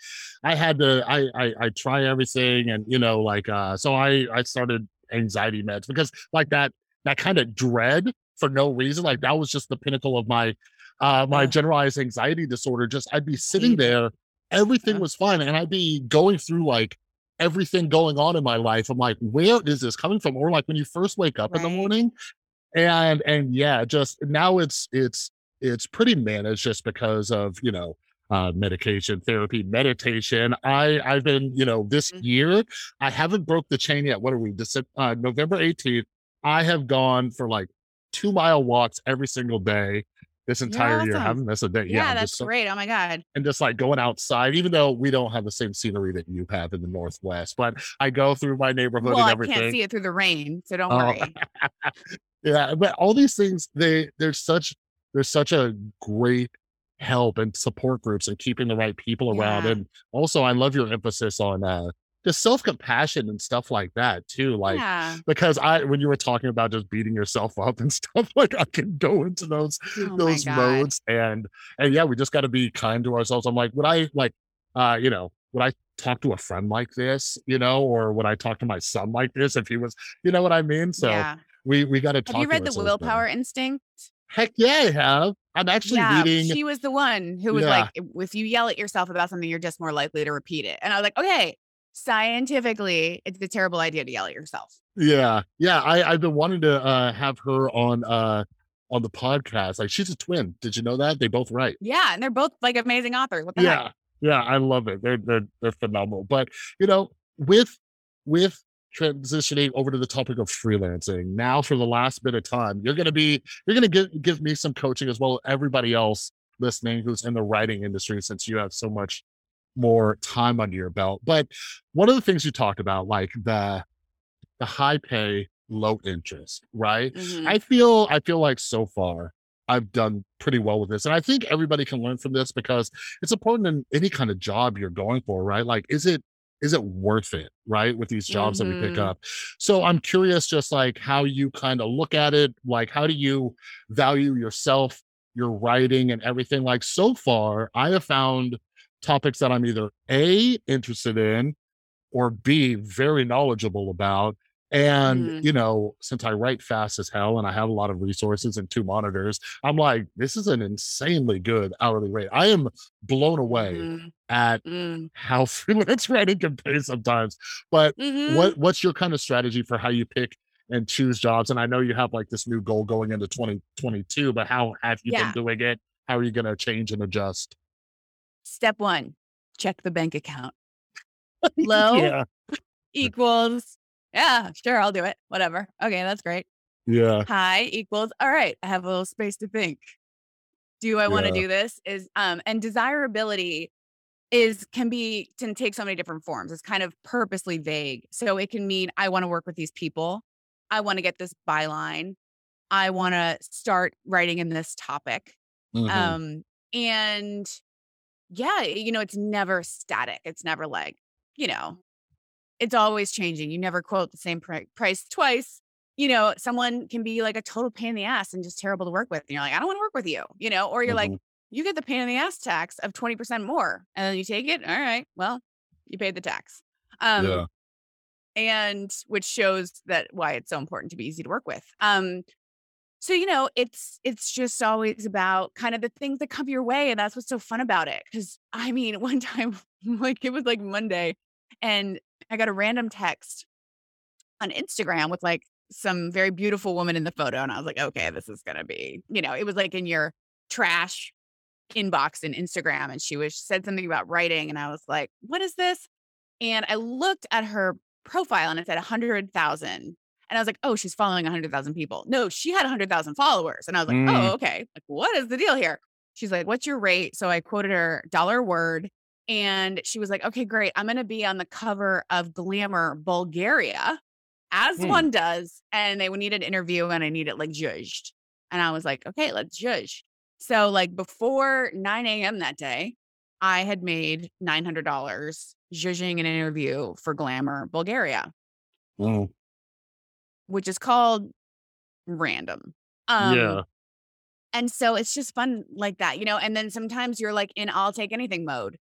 I had to I I, I try everything and you know, like uh so I I started anxiety meds because like that that kind of dread for no reason, like that was just the pinnacle of my uh my Ugh. generalized anxiety disorder. Just I'd be sitting there, everything Ugh. was fine, and I'd be going through like everything going on in my life. I'm like, where is this coming from? Or like when you first wake up in the morning and and yeah just now it's it's it's pretty managed just because of you know uh medication therapy meditation i i've been you know this Mhm. year i haven't broke the chain yet what are we December, uh, november 18th i have gone for like two mile walks every single day this entire year awesome. haven't missed a day Yeah, yeah that's just great. Oh my God. and just like going outside even though we don't have the same scenery that you have in the northwest but i go through my neighborhood Well, and I can't see it through the rain, so don't Oh, worry. yeah, but all these things, they there's such there's such a great help and support groups and keeping the right people around. Yeah. And also I love your emphasis on uh just self-compassion and stuff like that too. Like yeah. because I when you were talking about just beating yourself up and stuff, like I can go into those Oh those modes and and yeah, we just gotta be kind to ourselves. I'm like, would I like uh, you know, would I talk to a friend like this, you know, or would I talk to my son like this if he was, you know what I mean? So yeah. We we got to talk. Have you read The. Willpower Instinct? Heck yeah, I have. I'm actually yeah, reading. she was the one who was Yeah. like, if you yell at yourself about something, you're just more likely to repeat it. And I was like, okay, scientifically, it's a terrible idea to yell at yourself. Yeah, yeah. I I've been wanting to uh have her on uh on the podcast. Like she's a twin. Did you know that? They both write. Yeah, and they're both like amazing authors. What the heck? Yeah, yeah. I love it. They're they're they're phenomenal. But you know, with with transitioning over to the topic of freelancing now for the last bit of time, you're gonna be you're gonna give give me some coaching as well as everybody else listening who's in the writing industry since you have so much more time under your belt. But one of the things you talked about, like the the high pay, low interest, right? Mhm. I feel I feel like so far I've done pretty well with this. And I think everybody can learn from this because it's important in any kind of job you're going for, right? Like, is it is it worth it, right? With these jobs that we pick Mhm. up. So I'm curious just like how you kind of look at it, like how do you value yourself, your writing and everything? Like so far, I have found topics that I'm either A interested in or B very knowledgeable about. And, Mhm. you know, since I write fast as hell and I have a lot of resources and two monitors, I'm like, this is an insanely good hourly rate. I am blown away Mhm. at Mm. how freelance writing can pay sometimes. But Mhm. what what's your kind of strategy for how you pick and choose jobs? And I know you have like this new goal going into 2022, but how have you Yeah. been doing it? How are you going to change and adjust? Step one, check the bank account. Low Yeah. equals, yeah, sure, I'll do it. Whatever. Okay, that's great. Yeah. High equals, all right, I have a little space to think. Do I want to do this? Is um and desirability is can be can take so many different forms. It's kind of purposely vague. So it can mean I want to work with these people. I want to get this byline. I want to start writing in this topic. Mhm. Um, and yeah, you know, it's never static. It's never like, you know, it's always changing. You never quote the same pri- price twice. You know, someone can be like a total pain in the ass and just terrible to work with. And you're like, I don't want to work with you, you know, or you're like, Mhm. you get the pain in the ass tax of 20% more. And then you take it. All right. Well, you paid the tax. Um, yeah. and which shows that why it's so important to be easy to work with. Um, so you know, it's it's just always about kind of the things that come your way, and that's what's so fun about it. Because I mean, one time, like it was like Monday, and I got a random text on Instagram with like some very beautiful woman in the photo, and I was like, okay, this is gonna be, you know, it was like in your trash inbox in Instagram, and she was said something about writing, and I was like, what is this? And I looked at her profile and it said 100,000. And I was like, oh, she's following 100,000 people. No, she had 100,000 followers. And I was like, Mm. oh, okay. Like, what is the deal here? She's like, what's your rate? So I quoted her dollar word. And she was like, okay, great. I'm going to be on the cover of Glamour Bulgaria, as Hmm. one does. And they would need an interview and I need it like judged. And I was like, okay, let's judge. So, like, before 9 a.m. that day, I had made $900 judging an interview for Glamour Bulgaria, Mm. which is called random. Um, yeah. And so it's just fun like that, you know? And then sometimes you're like in I'll take anything mode.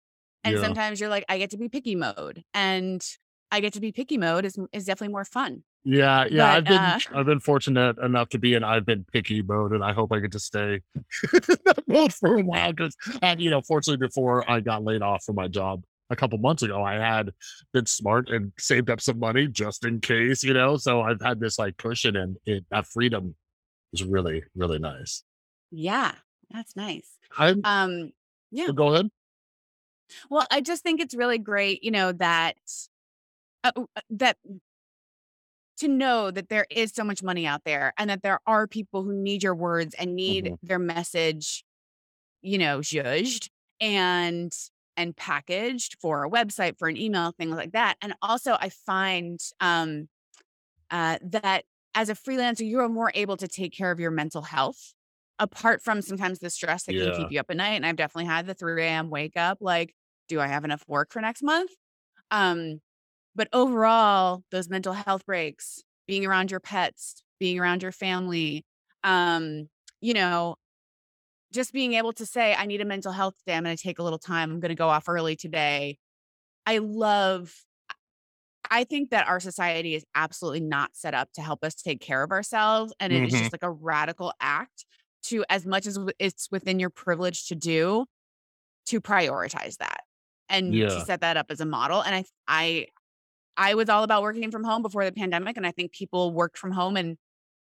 And Yeah. sometimes you're like, I get to be picky mode. And I get to be picky mode is, is definitely more fun. Yeah, yeah, But, I've been uh I've been fortunate enough to be in I've been picky mode, and I hope I get to stay that mode for a while. Because, and you know, fortunately, before I got laid off from my job a couple months ago, I had been smart and saved up some money just in case, you know. So I've had this like cushion, and it that freedom is really really nice. Yeah, that's nice. I'm Um, yeah. go ahead. Well, I just think it's really great, you know, that uh, uh, that to know that there is so much money out there and that there are people who need your words and need Mhm. their message, you know, judged and and packaged for a website, for an email, things like that. And also I find um uh that as a freelancer, you are more able to take care of your mental health apart from sometimes the stress that can keep you up at night. And I've definitely had the 3 a.m. wake up, like, do I have enough work for next month? Um, but overall, those mental health breaks, being around your pets, being around your family, um, you know, just being able to say, I need a mental health day. I'm going to take a little time. I'm going to go off early today. I love, I think that our society is absolutely not set up to help us take care of ourselves. And it is Mhm. just like a radical act to, as much as it's within your privilege to do, to prioritize that and Yeah. to set that up as a model. And I, I, I was all about working from home before the pandemic. And I think people worked from home and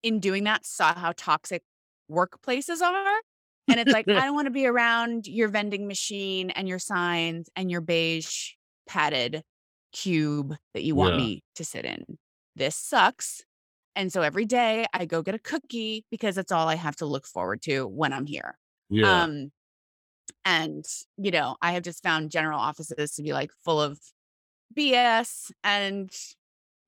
in doing that saw how toxic workplaces are. And it's like, I don't want to be around your vending machine and your signs and your beige padded cube that you want Yeah. me to sit in. This sucks. And so every day I go get a cookie because that's all I have to look forward to when I'm here. Yeah, Um, and you know, I have just found general offices to be like full of BS and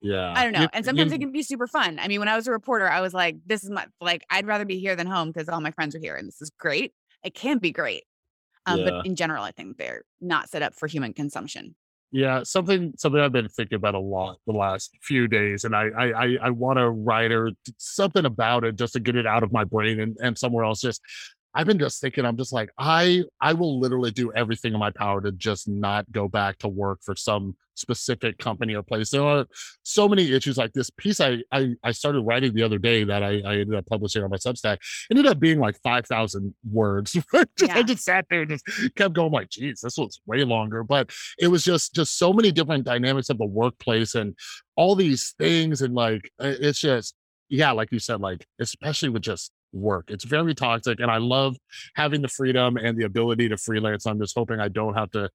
yeah. I don't know. You- And sometimes you- it can be super fun. I mean, when I was a reporter, I was like, this is my like I'd rather be here than home because all my friends are here and this is great. It can be great. Um, Yeah. but in general, I think they're not set up for human consumption. Yeah, something something I've been thinking about a lot the last few days, and I I I, want to write or something about it just to get it out of my brain and, and somewhere else. Just I've been just thinking, I'm just like, I I will literally do everything in my power to just not go back to work for some specific company or place. There are so many issues like this piece I I, I started writing the other day that I, I ended up publishing on my Substack. Ended up being like five thousand words. just, yeah. I just sat there and just kept going like, geez, this was way longer. But it was just just so many different dynamics of the workplace and all these things and like it's just yeah, like you said, like especially with just work. It's very toxic. And I love having the freedom and the ability to freelance. I'm just hoping I don't have to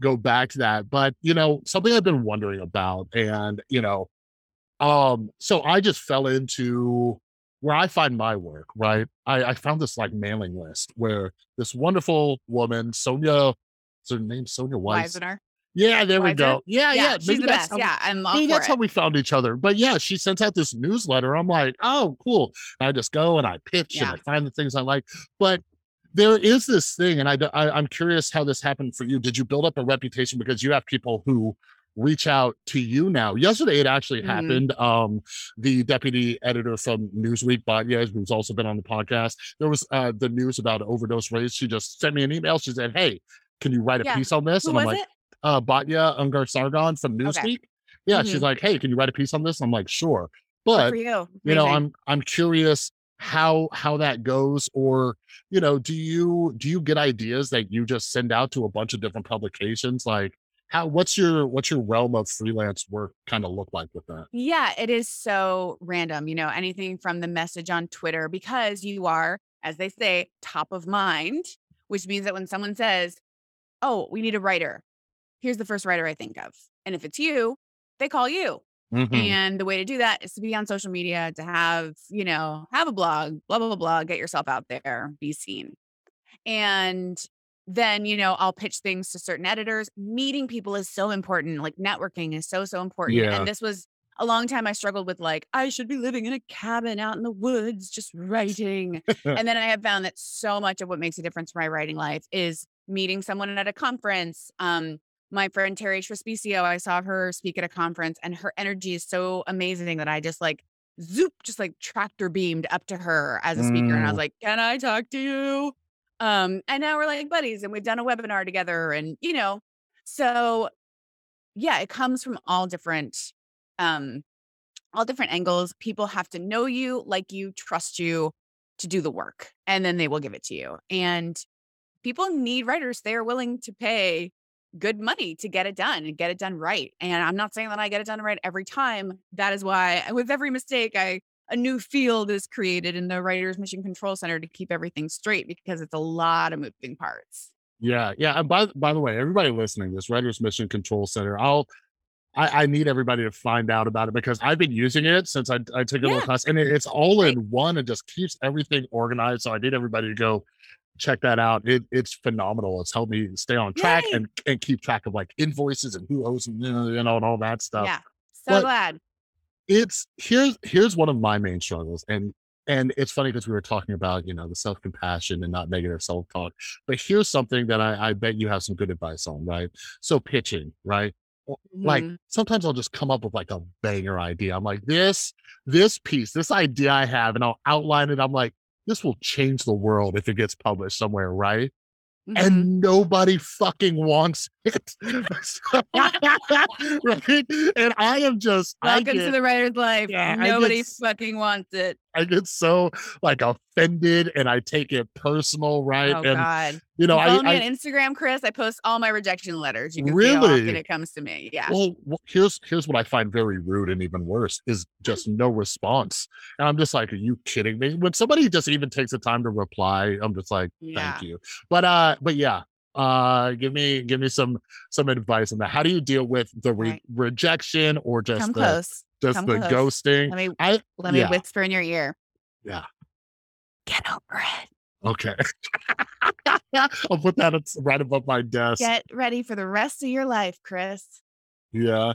go back to that. But, you know, something I've been wondering about, and, you know, um, so I just fell into where I find my work, right? I, I found this like mailing list where this wonderful woman, Sonia, is her name Sonia Weiss? Weiser. Yeah, there we go. Yeah, yeah. yeah. She's the best. How, yeah, I'm maybe that's it. how we found each other. But yeah, she sent out this newsletter. I'm like, oh, cool. And I just go and I pitch yeah. and I find the things I like. But there is this thing, and I, I I'm curious how this happened for you. Did you build up a reputation because you have people who reach out to you now. Yesterday, it actually mm-hmm. happened. Um, the deputy editor from Newsweek, Batya, who's also been on the podcast, there was uh, the news about overdose rates. She just sent me an email. She said, "Hey, can you write a yeah. piece on this?" Who and I'm like, it? uh, Batya Ungar Sargon from Newsweek. Okay. Yeah, mm-hmm. she's like, "Hey, can you write a piece on this?" I'm like, "Sure," but you. you know, I'm I'm curious how how that goes, or you know, do you do you get ideas that you just send out to a bunch of different publications? Like, how what's your what's your realm of freelance work kind of look like with that? Yeah, it is so random. You know, anything from the message on Twitter because you are, as they say, top of mind, which means that when someone says, "Oh, we need a writer," here's the first writer I think of. And if it's you, they call you. Mm-hmm. And the way to do that is to be on social media, to have, you know, have a blog, blah, blah, blah, blah, get yourself out there, be seen. And then, you know, I'll pitch things to certain editors. Meeting people is so important. Like networking is so, so important. Yeah. And this was a long time I struggled with like, I should be living in a cabin out in the woods, just writing. and then I have found that so much of what makes a difference for my writing life is meeting someone at a conference, um, my friend Terri Trespicio, I saw her speak at a conference and her energy is so amazing that I just like zoop, just like tractor beamed up to her as a speaker. And I was mm. like, can I talk to you? Um, and now we're like buddies and we've done a webinar together and you know, so yeah, it comes from all different um all different angles. People have to know you, like you, trust you to do the work, and then they will give it to you. And people need writers. They are willing to pay good money to get it done and get it done right. And I'm not saying that I get it done right every time. That is why with every mistake, I a new field is created in the writers mission control center to keep everything straight because it's a lot of moving parts. Yeah, yeah. And by by the way, everybody listening, this writers mission control center, I'll I, I, need everybody to find out about it because I've been using it since I, I took a yeah. little class and it, it's all in one and just keeps everything organized. So I need everybody to go check that out. It, it's phenomenal. It's helped me stay on track and, and keep track of like invoices and who owes you know, and all that stuff. Yeah. So but glad. It's here's here's one of my main struggles. And and it's funny because we were talking about, you know, the self-compassion and not negative self-talk. But here's something that I, I bet you have some good advice on, right? So pitching, right? like mm-hmm. sometimes I'll just come up with like a banger idea. I'm like, this, this piece, this idea I have, and I'll outline it. I'm like, this will change the world if it gets published somewhere, right? Mm-hmm. And nobody fucking wants it. right? And I am just welcome get, to the writer's life. Yeah, Nobody get, fucking wants it. I get so like offended and I take it personal, right? Oh and, God. You know, you I, me I, on Instagram, Chris. I post all my rejection letters. You can really? see how often it comes to me. Yeah. Well, here's here's what I find very rude and even worse is just no response. And I'm just like, are you kidding me? When somebody just even takes the time to reply, I'm just like, yeah. thank you. But uh, but yeah, uh give me give me some some advice on that. How do you deal with the re- right. rejection or just Come the close. just Come the close. ghosting? Let me I, let me yeah. whisper in your ear. Yeah. Get over it. Okay. I'll put that right above my desk. Get ready for the rest of your life chris. Yeah.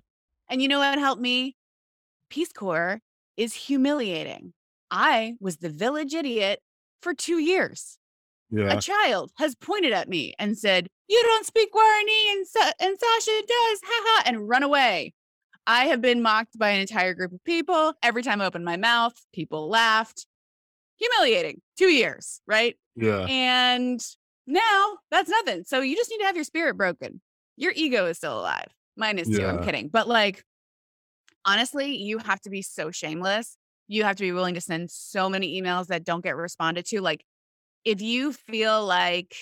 And you know what helped me? Peace corps is humiliating. I was the village idiot for two years Yeah. A child has pointed at me and said, You don't speak Guarani and, Sa- and Sasha does, haha, and run away. I have been mocked by an entire group of people. Every time I opened my mouth, people laughed. Humiliating. Two years, right? Yeah. And now that's nothing. So you just need to have your spirit broken. Your ego is still alive. Mine is too. I'm kidding. But like, honestly, you have to be so shameless. You have to be willing to send so many emails that don't get responded to. Like, if you feel like,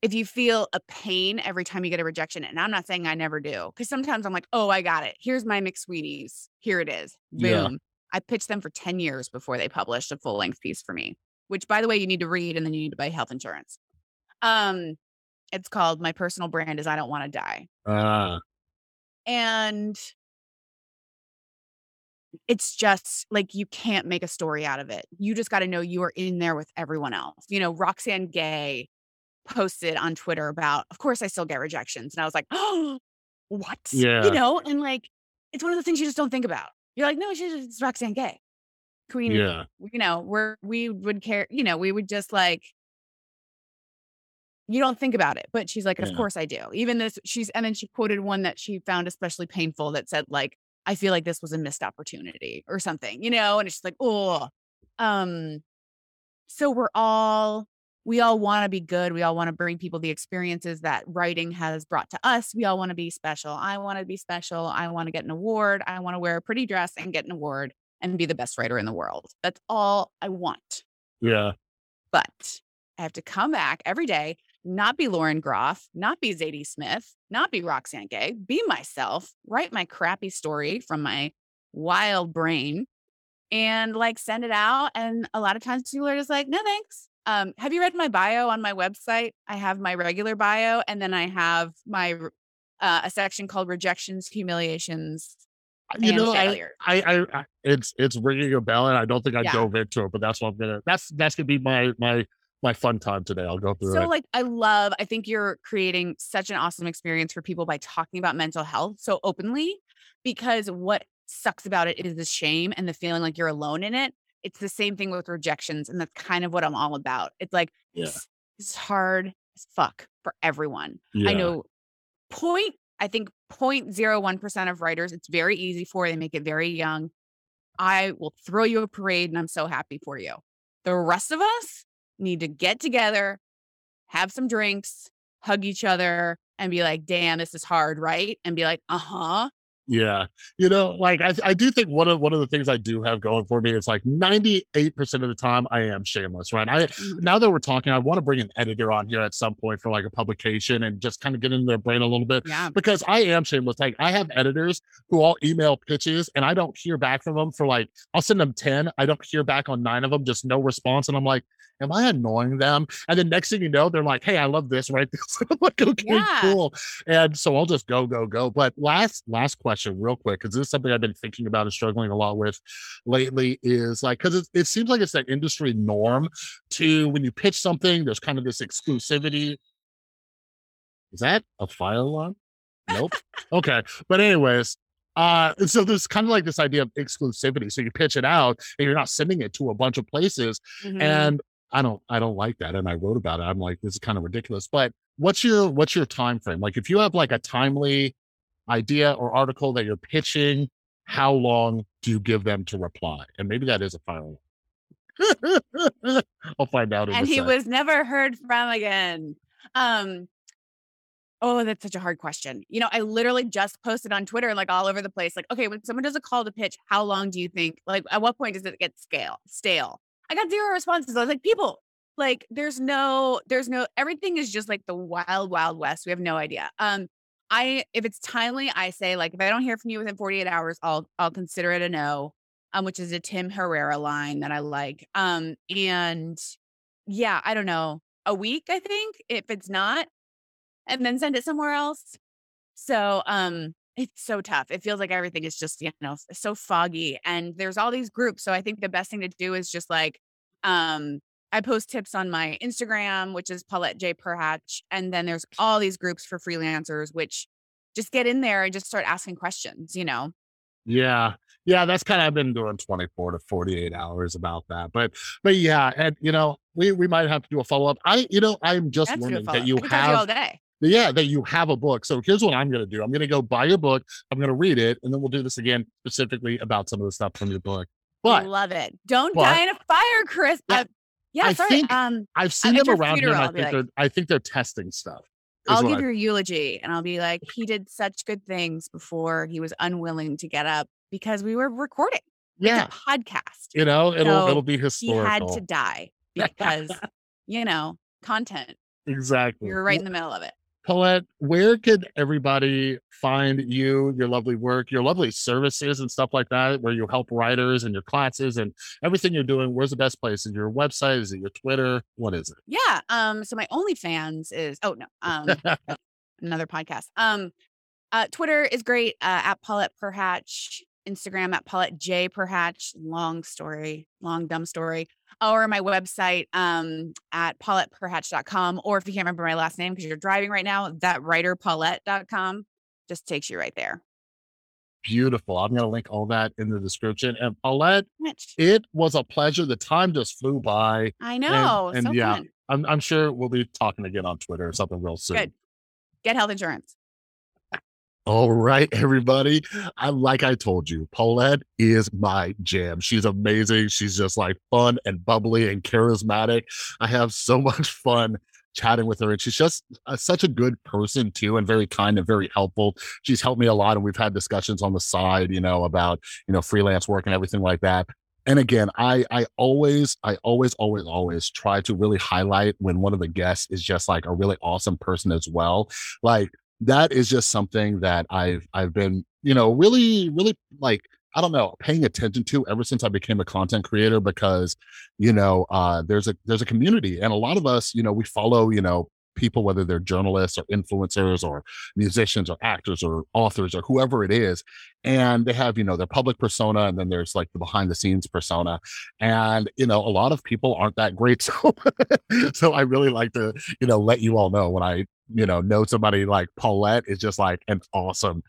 if you feel a pain every time you get a rejection, and I'm not saying I never do, because sometimes I'm like, oh, I got it. Here's my McSweeney's. Here it is. Boom. Yeah. I pitched them for 10 years before they published a full length piece for me, which by the way, you need to read and then you need to buy health insurance. Um, it's called My Personal Brand is I Don't Want to Die. Ah, And it's just like you can't make a story out of it. You just got to know you are in there with everyone else. You know, Roxane Gay posted on Twitter about, of course, I still get rejections. And I was like, oh, what? Yeah. You know, and like, it's one of the things you just don't think about. You're like, no, she's just Roxane Gay. Queen, yeah. you know, we're, we would care, you know, we would just like, you don't think about it, but she's like, of Yeah. course I do. Even this, she's, and then she quoted one that she found especially painful that said, like, I feel like this was a missed opportunity or something, you know, and it's just like, oh, um, so we're all, we all want to be good. We all want to bring people the experiences that writing has brought to us. We all want to be special. I want to be special. I want to get an award. I want to wear a pretty dress and get an award and be the best writer in the world. That's all I want. Yeah. But I have to come back every day, not be Lauren Groff, not be Zadie Smith, not be Roxane Gay, be myself, write my crappy story from my wild brain and like send it out. And a lot of times people are just like, no, thanks. Um, have you read my bio on my website? I have my regular bio and then I have my uh, a section called rejections, humiliations, You and know. I, I, I, it's it's ringing a bell, and I don't think I Yeah. dove into it, but that's what I'm gonna. That's that's gonna be my my my fun time today. I'll go through So it. like I love I think you're creating such an awesome experience for people by talking about mental health so openly because what sucks about it is the shame and the feeling like you're alone in it. It's the same thing with rejections and that's kind of what I'm all about. It's like Yeah. this is hard as fuck for everyone. yeah. I know point I think 0.01% of writers it's very easy for they make it very young. I will throw you a parade and I'm so happy for you. The rest of us need to get together, have some drinks, hug each other and be like, "Damn, this is hard, right?" And be like, "Uh-huh." Yeah. You know, like I, I do think one of one of the things I do have going for me is like 98% of the time I am shameless, right? I mm. now that we're talking, I want to bring an editor on here at some point for like a publication and just kind of get in their brain a little bit Yeah. because I am shameless. Like I have editors who all email pitches and I don't hear back from them for like I'll send them 10. I don't hear back on nine of them, just no response. And I'm like, am I annoying them? And then next thing you know, they're like, hey, I love this, right? I'm like, okay, Yeah. cool. And so I'll just go, go, go. But last, last question, real quick, because this is something I've been thinking about and struggling a lot with lately is like, because it, it seems like it's that industry norm to when you pitch something, there's kind of this exclusivity. Is that a fire alarm? Nope. okay. But, anyways, uh, and so there's kind of like this idea of exclusivity. So you pitch it out and you're not sending it to a bunch of places. Mhm. And I don't I don't like that. And I wrote about it. I'm like, this is kind of ridiculous. But what's your what's your time frame? Like if you have like a timely idea or article that you're pitching, how long do you give them to reply? And maybe that is a alarm. I'll find out in and he sec. was never heard from again. Um Oh, that's such a hard question. You know, I literally just posted on Twitter, like all over the place, like, okay, when someone does a call to pitch, how long do you think? Like, at what point does it get scale stale? I got zero responses. I was like, people, like, there's no, there's no, everything is just like the wild, wild west. We have no idea. Um, I, if it's timely, I say like, if I don't hear from you within 48 hours, I'll, I'll consider it a no. Um, which is a Tim Herrera line that I like. Um, and yeah, I don't know, a week, I think, if it's not, and then send it somewhere else. So, um, it's so tough. It feels like everything is just, you know, so foggy and there's all these groups. So I think the best thing to do is just like, um, I post tips on my Instagram, which is Paulette J. Perhach. And then there's all these groups for freelancers, which just get in there and just start asking questions, you know? Yeah. yeah, that's kind of I've been doing 24 to 48 hours about that. But but yeah, and you know, we we might have to do a follow-up. I, you know, I'm just That's learning that you could you all have day. yeah, that you have a book. So here's what I'm gonna do. I'm gonna go buy your book, I'm gonna read it, and then we'll do this again specifically about some of the stuff from your book. But I Love it. Don't but- die in a fire, Chris. Yeah, yeah, I sorry. think um, I've seen them around here, funeral, I think like- they're I think they're testing stuff. I'll give I- your eulogy and I'll be like, he did such good things before he was unwilling to get up because we were recording. yeah, It's a podcast. you know, it'll So it'll be historical. He had to die because, you know, content. exactly. You were right in the middle of it. Paulette, where could everybody find you, your lovely work, your lovely services and stuff like that, where you help writers and your classes and everything you're doing? Where's the best place? Is it your website? Is it your Twitter? What is it? Yeah. Um, so my OnlyFans is oh no, um another podcast. Um uh Twitter is great, uh at Paulette Perhach, Instagram at Paulette J Perhach, long story, long dumb story. Or my website um at pauletteperhach.com. Or if you can't remember my last name because you're driving right now, that writerpaulette.com just takes you right there. Beautiful. I'm going to link all that in the description. And Paulette, Mitch, it was a pleasure. The time just flew by. I know. and so yeah. I'm, I'm sure we'll be talking again on Twitter or something real soon. Good. Get health insurance. All right, everybody. I like I told you, Paulette is my jam. She's amazing. She's just like fun and bubbly and charismatic. I have so much fun chatting with her, and she's just uh, such a good person too, and very kind and very helpful. She's helped me a lot, and we've had discussions on the side, you know, about you know freelance work and everything like that. And again, I I always I always always always try to really highlight when one of the guests is just like a really awesome person as well. Like that is just something that I've I've been, you know, really, really like, I don't know, paying attention to ever since I became a content creator because, you know, uh there's a there's a community and a lot of us, you know, we follow, you know, people, whether they're journalists or influencers or musicians or actors or authors or whoever it is. And they have, you know, their public persona and then there's like the behind the scenes persona. And, you know, a lot of people aren't that great. So so I really like to, you know, let you all know when I, you know, know somebody like Paulette is just like an awesome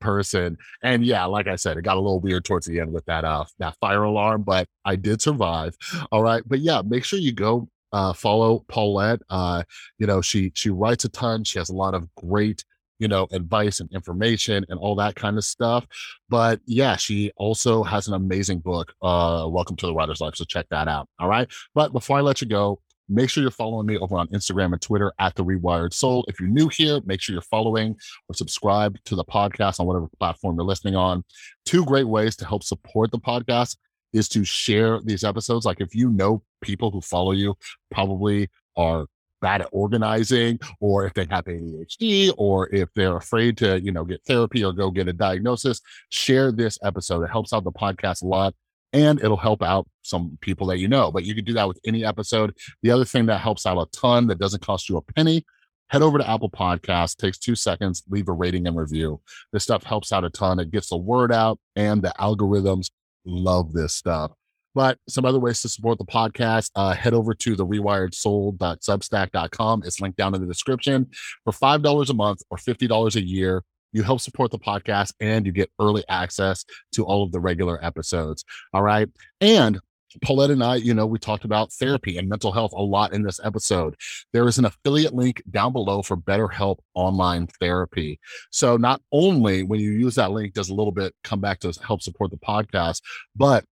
person. And yeah, like I said, it got a little weird towards the end with that uh that fire alarm, but I did survive. All right. But yeah, make sure you go uh follow Paulette. Uh, you know, she she writes a ton, she has a lot of great you know, advice and information and all that kind of stuff. But yeah, she also has an amazing book, uh, Welcome to the Writer's Life. So check that out. All right. But before I let you go, make sure you're following me over on Instagram and Twitter at the Rewired Soul. If you're new here, make sure you're following or subscribe to the podcast on whatever platform you're listening on. Two great ways to help support the podcast is to share these episodes. Like if you know people who follow you probably are bad at organizing or if they have ADHD or if they're afraid to, you know, get therapy or go get a diagnosis, share this episode. It helps out the podcast a lot and it'll help out some people that you know. But you can do that with any episode. The other thing that helps out a ton that doesn't cost you a penny, head over to Apple Podcasts, takes two seconds, leave a rating and review. This stuff helps out a ton. It gets the word out, and the algorithms love this stuff. But some other ways to support the podcast, uh, head over to the rewiredsoul.substack.com. It's linked down in the description. For $5 a month or $50 a year, you help support the podcast and you get early access to all of the regular episodes. All right. And Paulette and I, you know, we talked about therapy and mental health a lot in this episode. There is an affiliate link down below for BetterHelp online therapy. So not only when you use that link does a little bit come back to help support the podcast, but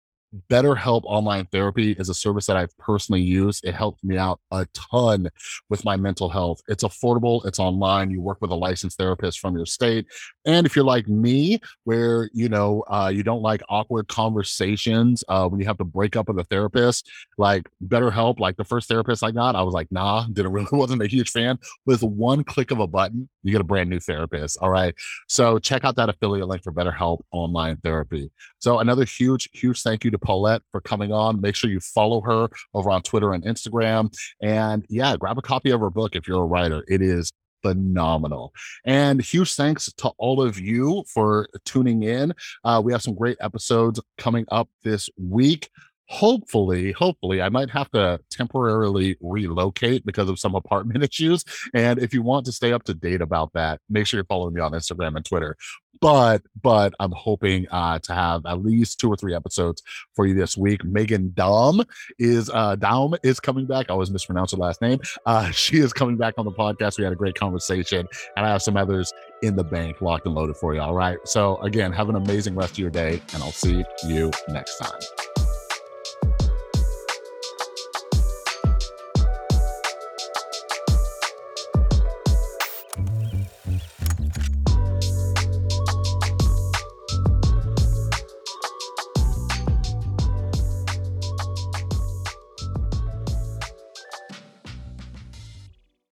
BetterHelp Online Therapy is a service that I've personally used. It helped me out a ton with my mental health. It's affordable, it's online. You work with a licensed therapist from your state. And if you're like me, where you know uh, you don't like awkward conversations uh, when you have to break up with a therapist, like BetterHelp, like the first therapist I got, I was like, nah, didn't really wasn't a huge fan. With one click of a button, you get a brand new therapist. All right. So check out that affiliate link for BetterHelp Online Therapy. So another huge, huge thank you to Paulette for coming on. Make sure you follow her over on Twitter and Instagram. And yeah, grab a copy of her book if you're a writer. It is phenomenal. And huge thanks to all of you for tuning in. Uh, we have some great episodes coming up this week. Hopefully, hopefully, I might have to temporarily relocate because of some apartment issues. And if you want to stay up to date about that, make sure you're following me on Instagram and Twitter. But but I'm hoping uh, to have at least two or three episodes for you this week. Meghan Daum is uh Daum is coming back. I always mispronounce her last name. Uh, she is coming back on the podcast. We had a great conversation, and I have some others in the bank locked and loaded for you. All right. So again, have an amazing rest of your day, and I'll see you next time.